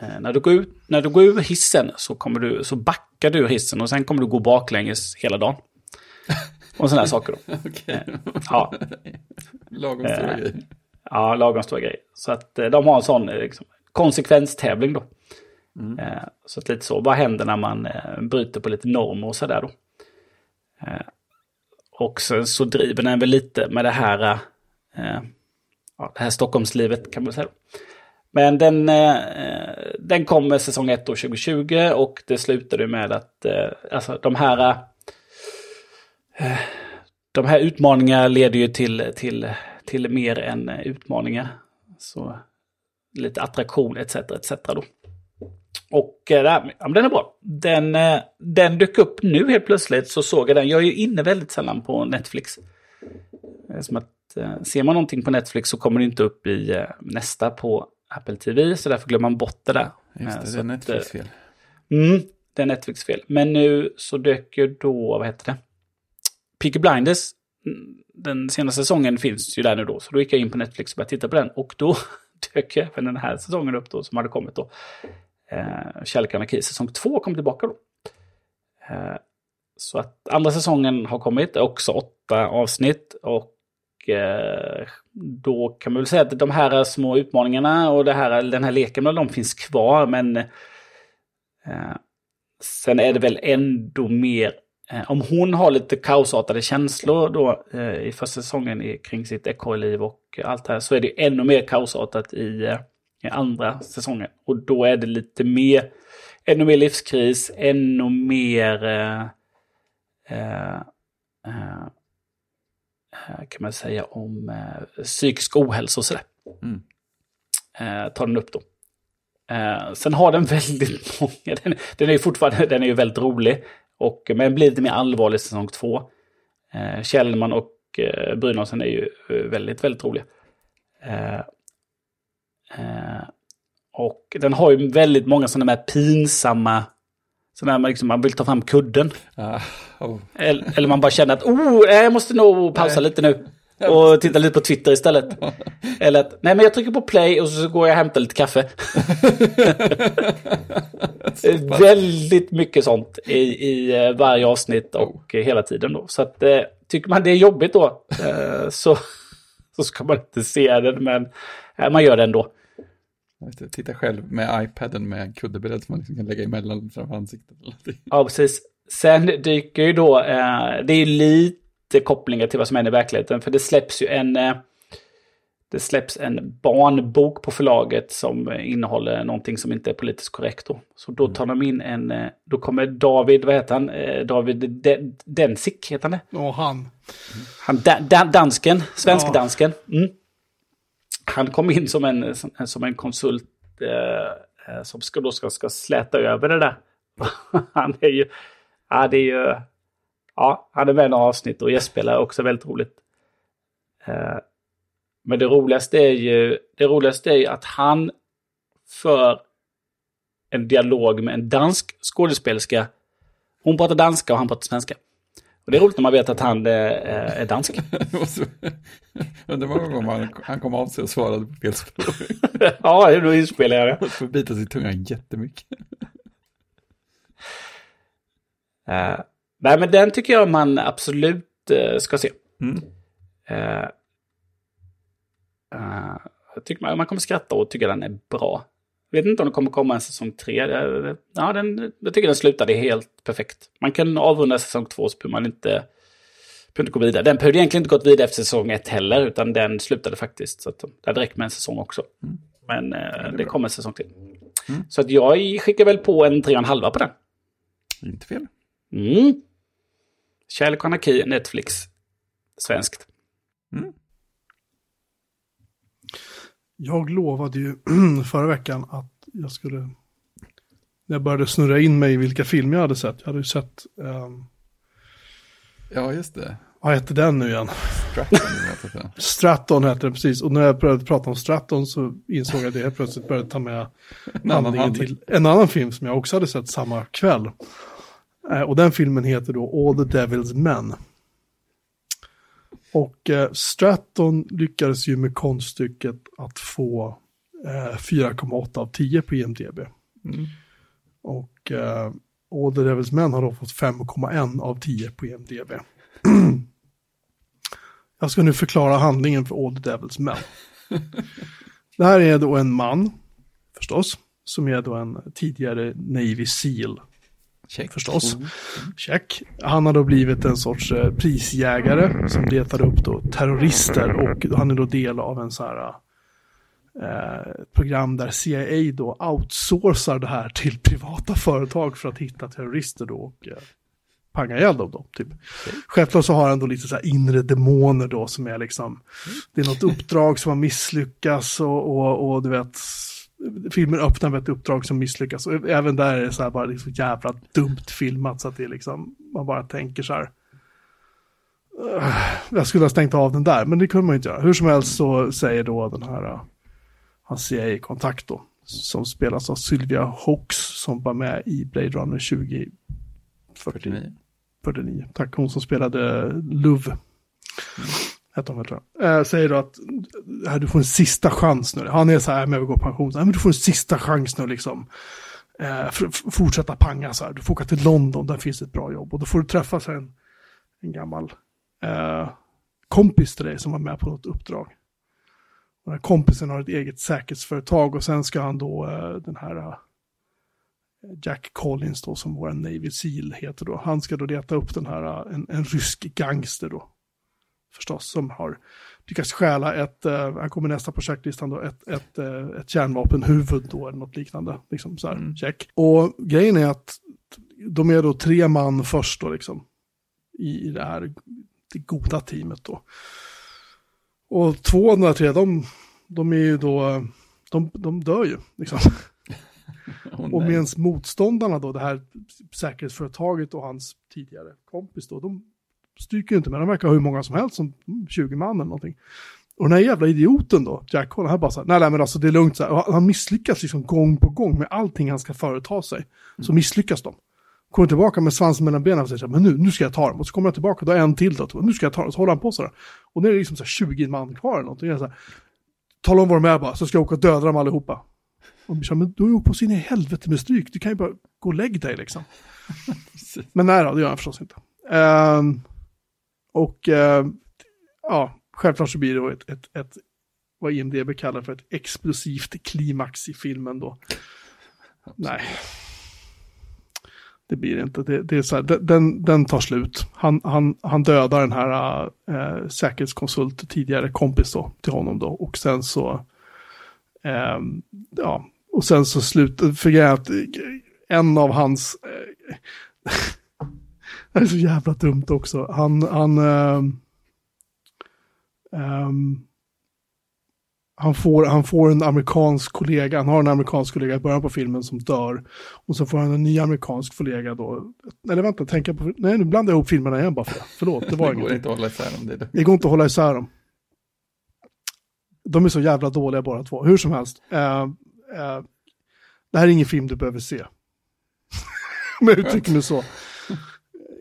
eh, när, du går ut, när du går ur hissen så, kommer du, så backar du ur hissen och sen kommer du gå baklänges hela dagen. Och sådana här saker då. Okej. Ja, Lagom stora Eh, grejer. ja lagom stora grejer. Så att eh, de har en sån eh, liksom, konsekvenstävling då. Eh, så att lite så, vad händer när man eh, bryter på lite normer och sådär då. Eh, och sen så driver den väl lite med det här, eh, ja, det här Stockholmslivet kan man säga. Men den, eh, den kom med säsong 1 år 2020 och det slutade med att eh, alltså, de här eh, de här utmaningarna leder ju till, till, till mer än eh, utmaningar. Så lite attraktion etc. etc. Då. Och eh, ja, den är bra. Den, eh, den dök upp nu helt plötsligt så såg jag den. Jag är ju inne väldigt sällan på Netflix. Är som att eh, ser man någonting på Netflix så kommer det inte upp i eh, nästa på Apple TV. Så därför glömmer man bort det där. Just Eh, det, så det är att, Netflix fel. Mm, det är Netflix fel. Men nu så dök ju då, vad heter det? Peaky Blinders. Mm, den senaste säsongen finns ju där nu då. Så då gick jag in på Netflix och började titta på den. Och då dök även den här säsongen upp då som hade kommit då. Eh, Kärlek och anarki säsong två kom tillbaka då. Eh, så att andra säsongen har kommit, också åtta avsnitt. Och eh, då kan man väl säga att de här små utmaningarna och det här, den här leken, de finns kvar. Men eh, sen är det väl ändå mer, om hon har lite kaosartade känslor då eh, i första säsongen i, kring sitt ekorrliv och allt det här, så är det ännu mer kaosartat i, eh, i andra säsongen. Och då är det lite mer, ännu mer livskris, ännu mer eh, eh, eh, eh, kan man säga om eh, psykisk ohälsa och sådär. Mm. Eh, tar den upp då. Eh, sen har den väldigt många, den, den är ju fortfarande, den är ju väldigt rolig. Och, men blir lite mer allvarlig säsong två. Eh, Kjellman och eh, Brynolfsson är ju eh, väldigt, väldigt roliga. Eh, Eh, och den har ju väldigt många sådana här pinsamma... Sådana man, liksom, man vill ta fram kudden. Ah, oh. Eller, eller man bara känner att oh, jag måste nog pausa lite nu. Och titta lite på Twitter istället. Eller att, nej men jag trycker på play och så går jag och hämtar lite kaffe. Väldigt mycket sånt i, i eh, varje avsnitt och oh. hela tiden då. Så att eh, tycker man det är jobbigt då eh, så, så ska man inte se det. Men eh, man gör det ändå. Titta själv med iPaden med kuddebredd som man liksom kan lägga emellan framför ansiktet. Ja, precis. Sen dyker ju då, eh, det är lite kopplingar till vad som händer i verkligheten. För det släpps ju en, eh, det släpps en barnbok på förlaget som innehåller någonting som inte är politiskt korrekt. Då. Så då tar de in en, eh, då kommer David, vad heter han? Eh, David Densik heter han det? Ja, han. Han, da, da, dansken, svensk-dansken. Mm han kom in som en, som en konsult eh, som ska, då ska, ska släta över det där. han är ju, ja det är ju, ja han är med i några avsnitt och gästspelar också väldigt roligt. Eh, men det roligaste är ju, det roligaste är att han för en dialog med en dansk skådespelerska. Hon pratar danska och han pratar svenska. Och det är roligt när man vet att han är, är dansk. Undrar många gånger han, han kom av sig och svarade på fel språk. ja, då inspelar jag det. Får bita sig i tungan jättemycket. uh, nej, men den tycker jag man absolut uh, ska se. Mm. Uh, jag tycker man, man kommer skratta och tycka den är bra. Jag vet inte om det kommer komma en säsong tre. Ja, den, jag tycker den slutade helt perfekt. Man kan avrunda säsong två så behöver man inte, behöver inte gå vidare. Den behövde egentligen inte gått vidare efter säsong ett heller, utan den slutade faktiskt. Så att det hade räckt med en säsong också. Mm. Men eh, det, det kommer en säsong till. Mm. Så att jag skickar väl på en tre och en halva på den. Inte fel. Mm. Kärlek och anarki, Netflix, svenskt. Mm. Jag lovade ju förra veckan att jag skulle, när jag började snurra in mig i vilka filmer jag hade sett, jag hade ju sett... Um, ja, just det. Vad hette den nu igen? Stratton. Stratton hette den precis. Och när jag började prata om Stratton så insåg jag att jag plötsligt började ta med handlingen till en annan film som jag också hade sett samma kväll. Eh, och den filmen heter då All the Devil's Men. Och eh, Stratton lyckades ju med konststycket att få eh, 4,8 av 10 på IMDB. Mm. Och eh, All the Devil's Men har då fått 5,1 av 10 på IMDB. Jag ska nu förklara handlingen för All the Devil's Men. Det här är då en man, förstås, som är då en tidigare Navy Seal Check. Förstås. Mm. Check. Han har då blivit en sorts eh, prisjägare som letar upp då terrorister och han är då del av en så här eh, program där CIA då outsourcar det här till privata företag för att hitta terrorister då och eh, panga ihjäl dem då. Typ. Okay. Självklart så har han då lite så här inre demoner då som är liksom, mm. det är något uppdrag som har misslyckats och, och, och du vet, filmen öppnar med ett uppdrag som misslyckas. Och även där är det så här bara liksom jävla dumt filmat så att det är liksom, man bara tänker så här. Jag skulle ha stängt av den där, men det kunde man inte göra. Hur som helst så säger då den här, uh, hans CIA-kontakt då, som spelas av Sylvia Hawks, som var med i Blade Runner 2049. 49. Tack, hon som spelade Love. Mm hette hon tror eh, säger då att eh, du får en sista chans nu. Han är så här, jag vill gå i pension, så här, men du får en sista chans nu liksom. Eh, fortsätta panga så här, du får åka till London, där finns ett bra jobb. Och då får du träffa så en, en gammal eh, kompis till dig som var med på något uppdrag. Den här kompisen har ett eget säkerhetsföretag och sen ska han då, den här Jack Collins då, som vår Navy Seal heter då, han ska då leta upp den här, en, en rysk gangster då förstås, som har lyckats stjäla ett, uh, han kommer nästa på checklistan då, ett, ett, uh, ett kärnvapenhuvud då, eller något liknande, liksom så här, mm. check. Och grejen är att de är då tre man först då, liksom, i, i det här det goda teamet då. Och två av de här tre, de, de är ju då, de, de dör ju, liksom. oh, och medan motståndarna då, det här säkerhetsföretaget och hans tidigare kompis då, de stryker inte med. De verkar ha hur många som helst, som 20 man eller någonting. Och den här jävla idioten då, Jack Holland, han bara så här, nej, nej men alltså det är lugnt så här. Och han misslyckas liksom gång på gång med allting han ska företa sig. Så misslyckas de. Kommer tillbaka med svansen mellan benen och säger så här, men nu, nu ska jag ta dem. Och så kommer han tillbaka, då är en till då, nu ska jag ta dem. Så håller han på sådär. Och nu är det liksom så här 20 man kvar eller någonting. Jag så här, Tala om vad de är bara, så ska jag åka och döda dem allihopa. Och de säger, men du har ju åkt på sin i helvete med stryk, du kan ju bara gå och lägg dig liksom. men nej då, det gör han förstås inte. Ehm, och eh, ja, självklart så blir det då ett, ett, ett vad IMDB kallar för ett explosivt klimax i filmen då. Nej. Det blir det inte. Det, det är så här, de- den, den tar slut. Han, han, han dödar den här äh, säkerhetskonsult, tidigare kompis då, till honom då. Och sen så, ehm, ja, och sen så slutar, för att en av hans, eh, det är så jävla dumt också. Han, han, ehm, ehm, han får, han får en amerikansk kollega, han har en amerikansk kollega i början på filmen som dör. Och så får han en ny amerikansk kollega då. Eller vänta, tänka på, nej nu blandar jag ihop filmerna igen bara för det. Förlåt, det var Det går inget. inte att hålla isär om det. är det. Det går inte att hålla isär dem. De är så jävla dåliga båda två. Hur som helst. eh, eh, det här är ingen film du behöver se. Om jag uttrycker mig så.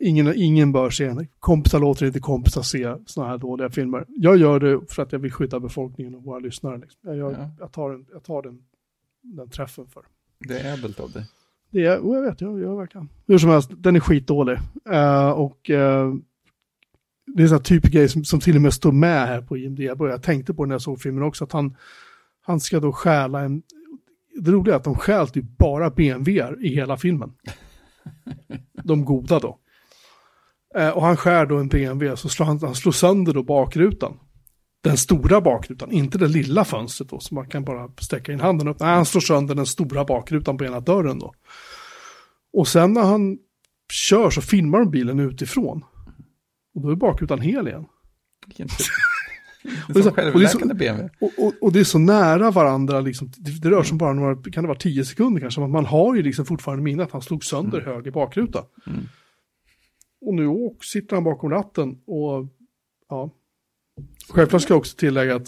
Ingen, ingen bör se den. Kompisar låter inte kompisar se sådana här dåliga filmer. Jag gör det för att jag vill skydda befolkningen och våra lyssnare. Liksom. Jag, gör, Ja. jag tar, den, jag tar den, den träffen för. Det är ädelt av dig. Det är, och jag vet, jag, jag verkligen. Hur som helst, den är skitdålig. Eh, och eh, det är en typisk grej som, som till och med står med här på IMDB. Jag tänkte på när jag såg filmen också, att han, han ska då stjäla en... Det roliga är att de stjäl typ bara BMWer i hela filmen. De goda då. Eh, och han skär då en BMW, så slår han, han slår sönder då bakrutan. Den stora bakrutan, inte det lilla fönstret då, som man kan bara sträcka in handen upp. Nej, han slår sönder den stora bakrutan på ena dörren då. Och sen när han kör så filmar de bilen utifrån. Och då är bakrutan hel igen. Vilken tur. det är så- och det är så-. Och, och, och det är så nära varandra, liksom, det, det rör sig om bara några, kan det vara tio sekunder kanske, man har ju liksom fortfarande minne att han slog sönder höger bakruta. Mm. Och nu sitter han bakom ratten och ja. Självklart ska jag också tillägga att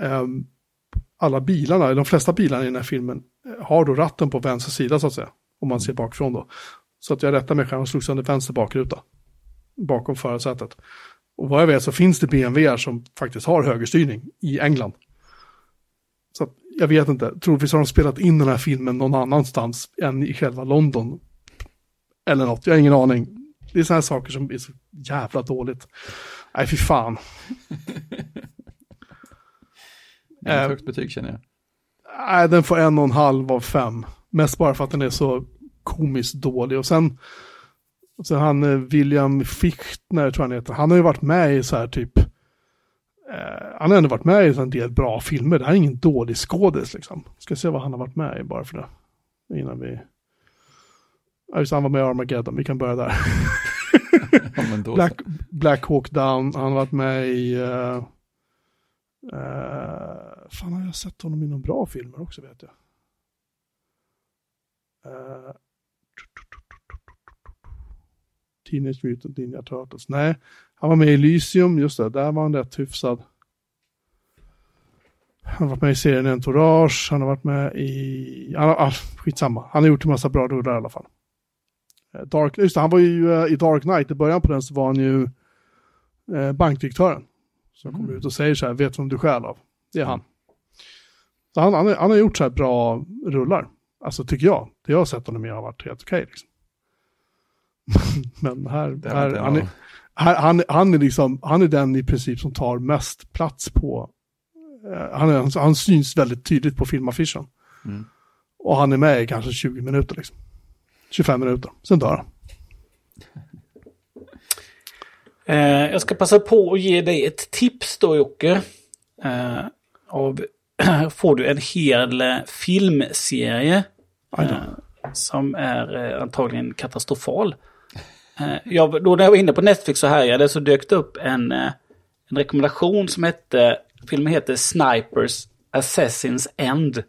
ehm, alla bilarna, eller de flesta bilarna i den här filmen, eh, har då ratten på vänster sida så att säga. Om man ser bakifrån då. Så att jag rättar mig själv, och slog sönder vänster bakruta. Bakom förarsätet. Och vad jag vet så finns det BMW som faktiskt har högerstyrning i England. Så att, jag vet inte, troligtvis har de spelat in den här filmen någon annanstans än i själva London. Eller något, jag har ingen aning. Det är sådana här saker som är så jävla dåligt. Nej, fy fan. Är Eh, ett högt betyg känner jag. Nej, den får en och en halv av fem. Mest bara för att den är så komiskt dålig. Och sen, och sen han eh, William Fichtner, tror jag han heter, han har ju varit med i så här typ, eh, han har ändå varit med i en del bra filmer. Det här är ingen dålig skådis liksom. Ska se vad han har varit med i bara för det. Innan vi... Ja, just han var med i Armageddon, vi kan börja där. Ja, Black. Black Hawk Down, han har varit med i... Uh, uh, fan, har jag sett honom i några bra filmer också vet jag. Uh, Teenage Mutant Ninja Turtles. Nej, han var med i Elysium, just det, där var han rätt hyfsad. Han har varit med i serien Entourage, han har varit med i... Han har, ah, skitsamma, han har gjort en massa bra rullar i alla fall. Eh, Dark, just det, han var ju eh, i Dark Knight, i början på den så var han ju eh, bankdirektören. Som kommer Mm. ut och säger så här, vet vem du stjäl av? Det är han. Så han, han, har- han har gjort så här bra rullar. Alltså tycker jag. Det jag har sett honom i har varit helt okej. liksom. Men här, här, han, är, här han, han är liksom, han är den i princip som tar mest plats på, eh, han, är, han syns väldigt tydligt på filmaffischen. Mm. Och han är med i kanske 20 minuter liksom. 25 minuter, sen dör han. Eh, jag ska passa på att ge dig ett tips då Jocke. Eh, av, får du en hel eh, filmserie eh, som är eh, antagligen katastrofal. Eh, jag, då när jag var inne på Netflix och härjade så dök det upp en, en rekommendation som hette, filmen heter Snipers Assassins End.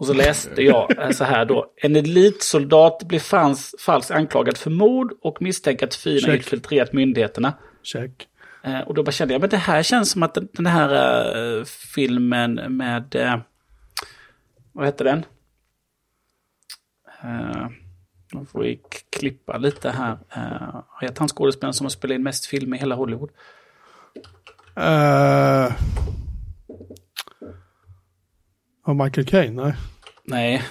Och så läste jag så här då. En elitsoldat blir fans, falskt anklagad för mord och misstänker att fienden infiltrerat myndigheterna. Check. Eh, och då bara kände jag, men det här känns som att den, här eh, filmen med... Eh, vad heter den? Uh, nu får vi klippa lite här. Uh, vad heter han skådespelaren som har spelat in mest film i hela Hollywood? Uh, ja, Michael Caine? Nej. Nej.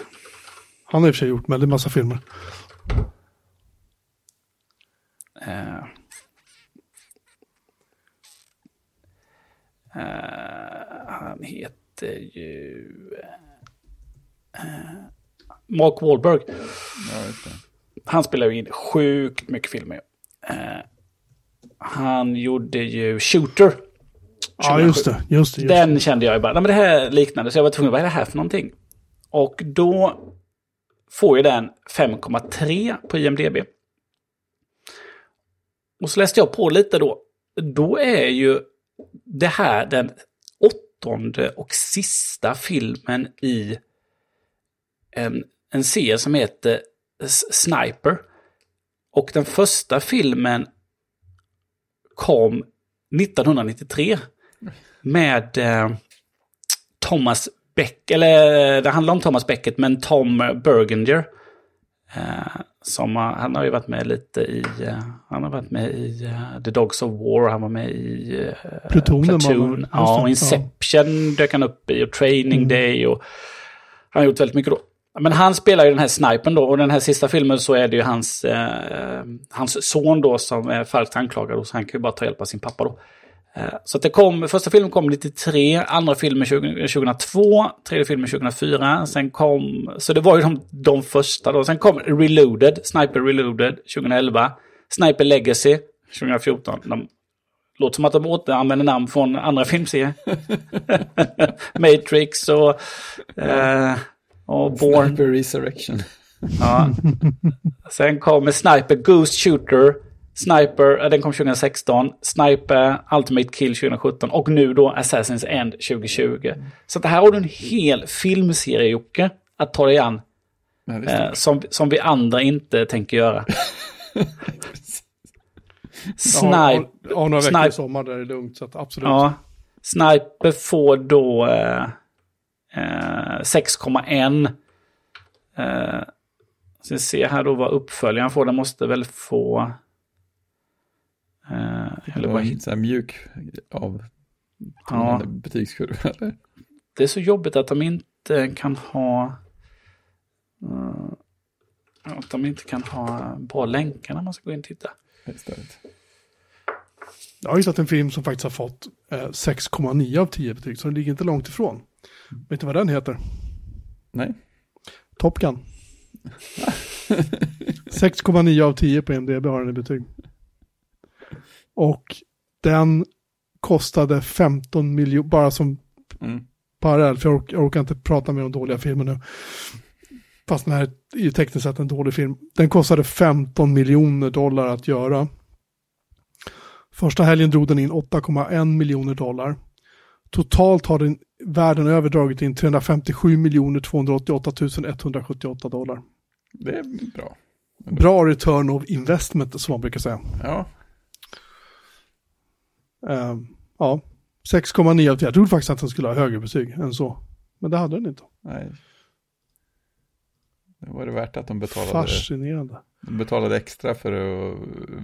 Han har i och för sig gjort väldigt massa filmer. Uh, uh, han heter ju... Uh, Mark Wahlberg. Han spelar ju in sjukt mycket filmer. han gjorde ju Shooter. Ja, just det. Just det just Den det. kände jag ju bara, nej men det här liknande. Så jag var tvungen, vad är det här för någonting? Och då får ju den 5,3 på IMDB. Och så läste jag på lite då. Då är ju det här den åttonde och sista filmen i en, en serie som heter Sniper. Och den första filmen kom 1993 med eh, Thomas Beck, eller det handlar om Thomas Beckett, men Tom Bergenger. Eh, som, han har ju varit med lite i, uh, han har varit med i uh, The Dogs of War, han var med i uh, Plutonen. Platoon. Ja, och Inception ja. dök han upp i och Training mm. Day och han har gjort väldigt mycket då. Men han spelar ju den här snipern då och den här sista filmen så är det ju hans, eh, hans son då som är falskt anklagad och så han kan ju bara ta hjälp av sin pappa då. Eh, så att det kom, första filmen kom 93, andra filmen 2002, tredje filmen 2004, sen kom, så det var ju de, de första då. Sen kom Reloaded, Sniper Reloaded 2011, Sniper Legacy 2014. De, låter som att de återanvänder namn från andra filmserier. Matrix och... Eh, och Born. Sniper Resurrection. Ja. Sen kommer Sniper Ghost Shooter. Sniper, den kom 2016. Sniper Ultimate Kill 2017. Och nu då Assassin's End 2020. Så det här har du en hel filmserie Jocke. Att ta dig an. Ja, eh, som, som vi andra inte tänker göra. Sniper. Ja, några veckor i sommar där det är lugnt. Så absolut. Ja. Sniper får då... Eh, 6,1. Eh, så vi ser här då vad uppföljaren får. Den måste väl få... Eh, eller vad hittar mjuk av ja. betygskurva eller? Det är så jobbigt att de inte kan ha... Uh, att de inte kan ha bra länkar när man ska gå in och titta. Jag har hittat en film som faktiskt har fått eh, 6,9 av 10 betyg, så den ligger inte långt ifrån. Vet du vad den heter? Nej. Top Gun. 6,9 av 10 på MDB har den i betyg. Och den kostade 15 miljoner, bara som mm. parallell, för jag, ork jag orkar inte prata mer om dåliga filmer nu. Fast den här är ju tekniskt sett en dålig film. Den kostade 15 miljoner dollar att göra. Första helgen drog den in 8,1 miljoner dollar. Totalt har den världen över dragit in 357 miljoner 288 178 dollar. Det är bra. Bra return of investment som man brukar säga. Ja. Uh, ja, 6,9 av 10. Jag trodde faktiskt att den skulle ha högre betyg än så. Men det hade den inte. Nej. Det var det värt att de betalade. Fascinerande. De betalade extra för att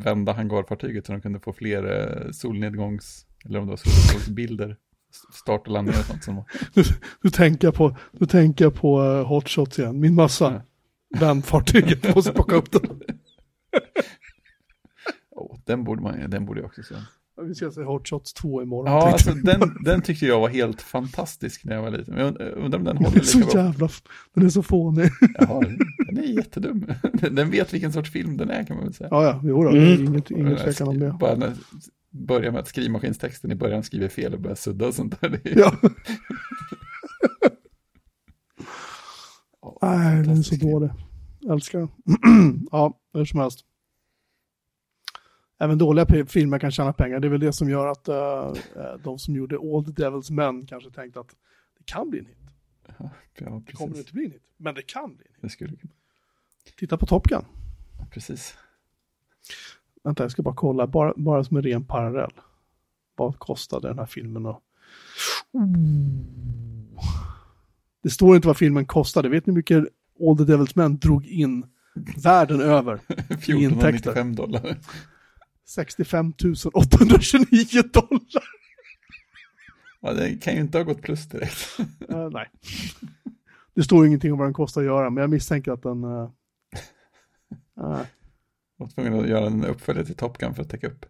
vända hangarfartyget så de kunde få fler eh, solnedgångs, eller om det var solnedgångsbilder start och landning och sånt. Som... du, du, tänker på, du tänker på uh, hot shots igen, min massa. Ja. Vändfartyget, måste plocka upp den. oh, den, borde man, den borde jag också se. Vi ska se Hot Shots 2 imorgon. Ja, alltså, den, den tyckte jag var helt fantastisk när jag var liten. Jag undrar om den håller lika så bra. jävla, den är så fånig. Ja, den är jättedum. Den vet vilken sorts film den är kan man väl säga. Ja, ja, jo då, mm. inget, inget tvekan om det. Bara när, börjar med att skrivmaskinstexten i början skriver fel och börjar sudda och sånt där. Ja. Nej, den är så dålig. Älskar den. ja, hur som helst. Även dåliga filmer kan tjäna pengar. Det är väl det som gör att uh, de som gjorde All the Devil's Men kanske tänkte att det kan bli en hit. Ja, det kommer inte bli en hit, men det kan bli en hit. Det skulle... Titta på Top Gun. Ja, precis. Vänta, jag ska bara kolla, bara, bara som en ren parallell. Vad kostade den här filmen? Och... Det står inte vad filmen kostade. Vet ni hur mycket All the Devil's Men drog in världen över? 1495 dollar. 65 829 dollar. Ja, det kan ju inte ha gått plus direkt. Uh, nej. Det står ingenting om vad den kostar att göra, men jag misstänker att den... Uh, uh. Jag var tvungen att göra en uppföljare till Top Gun för att täcka upp.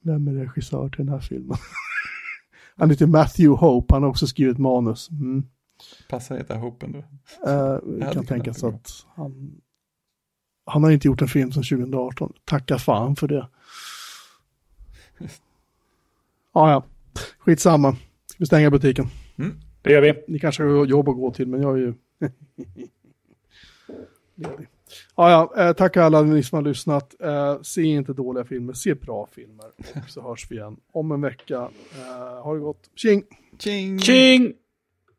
Vem är regissör till den här filmen? han heter Matthew Hope, han har också skrivit manus. Mm. Passar heta Hope ändå. Det kan tänkas att han, han har inte gjort en film sedan 2018. Tacka fan för det. Ja, ja. Skitsamma. Ska vi stänga butiken? Mm. Det gör vi. Ni kanske har jobb att gå till, men jag är ju... ja, ja. Eh, tack alla ni som har lyssnat. Eh, se inte dåliga filmer, se bra filmer. Och så hörs vi igen om en vecka. Eh, ha det gott. Tjing! Tjing! Tjing!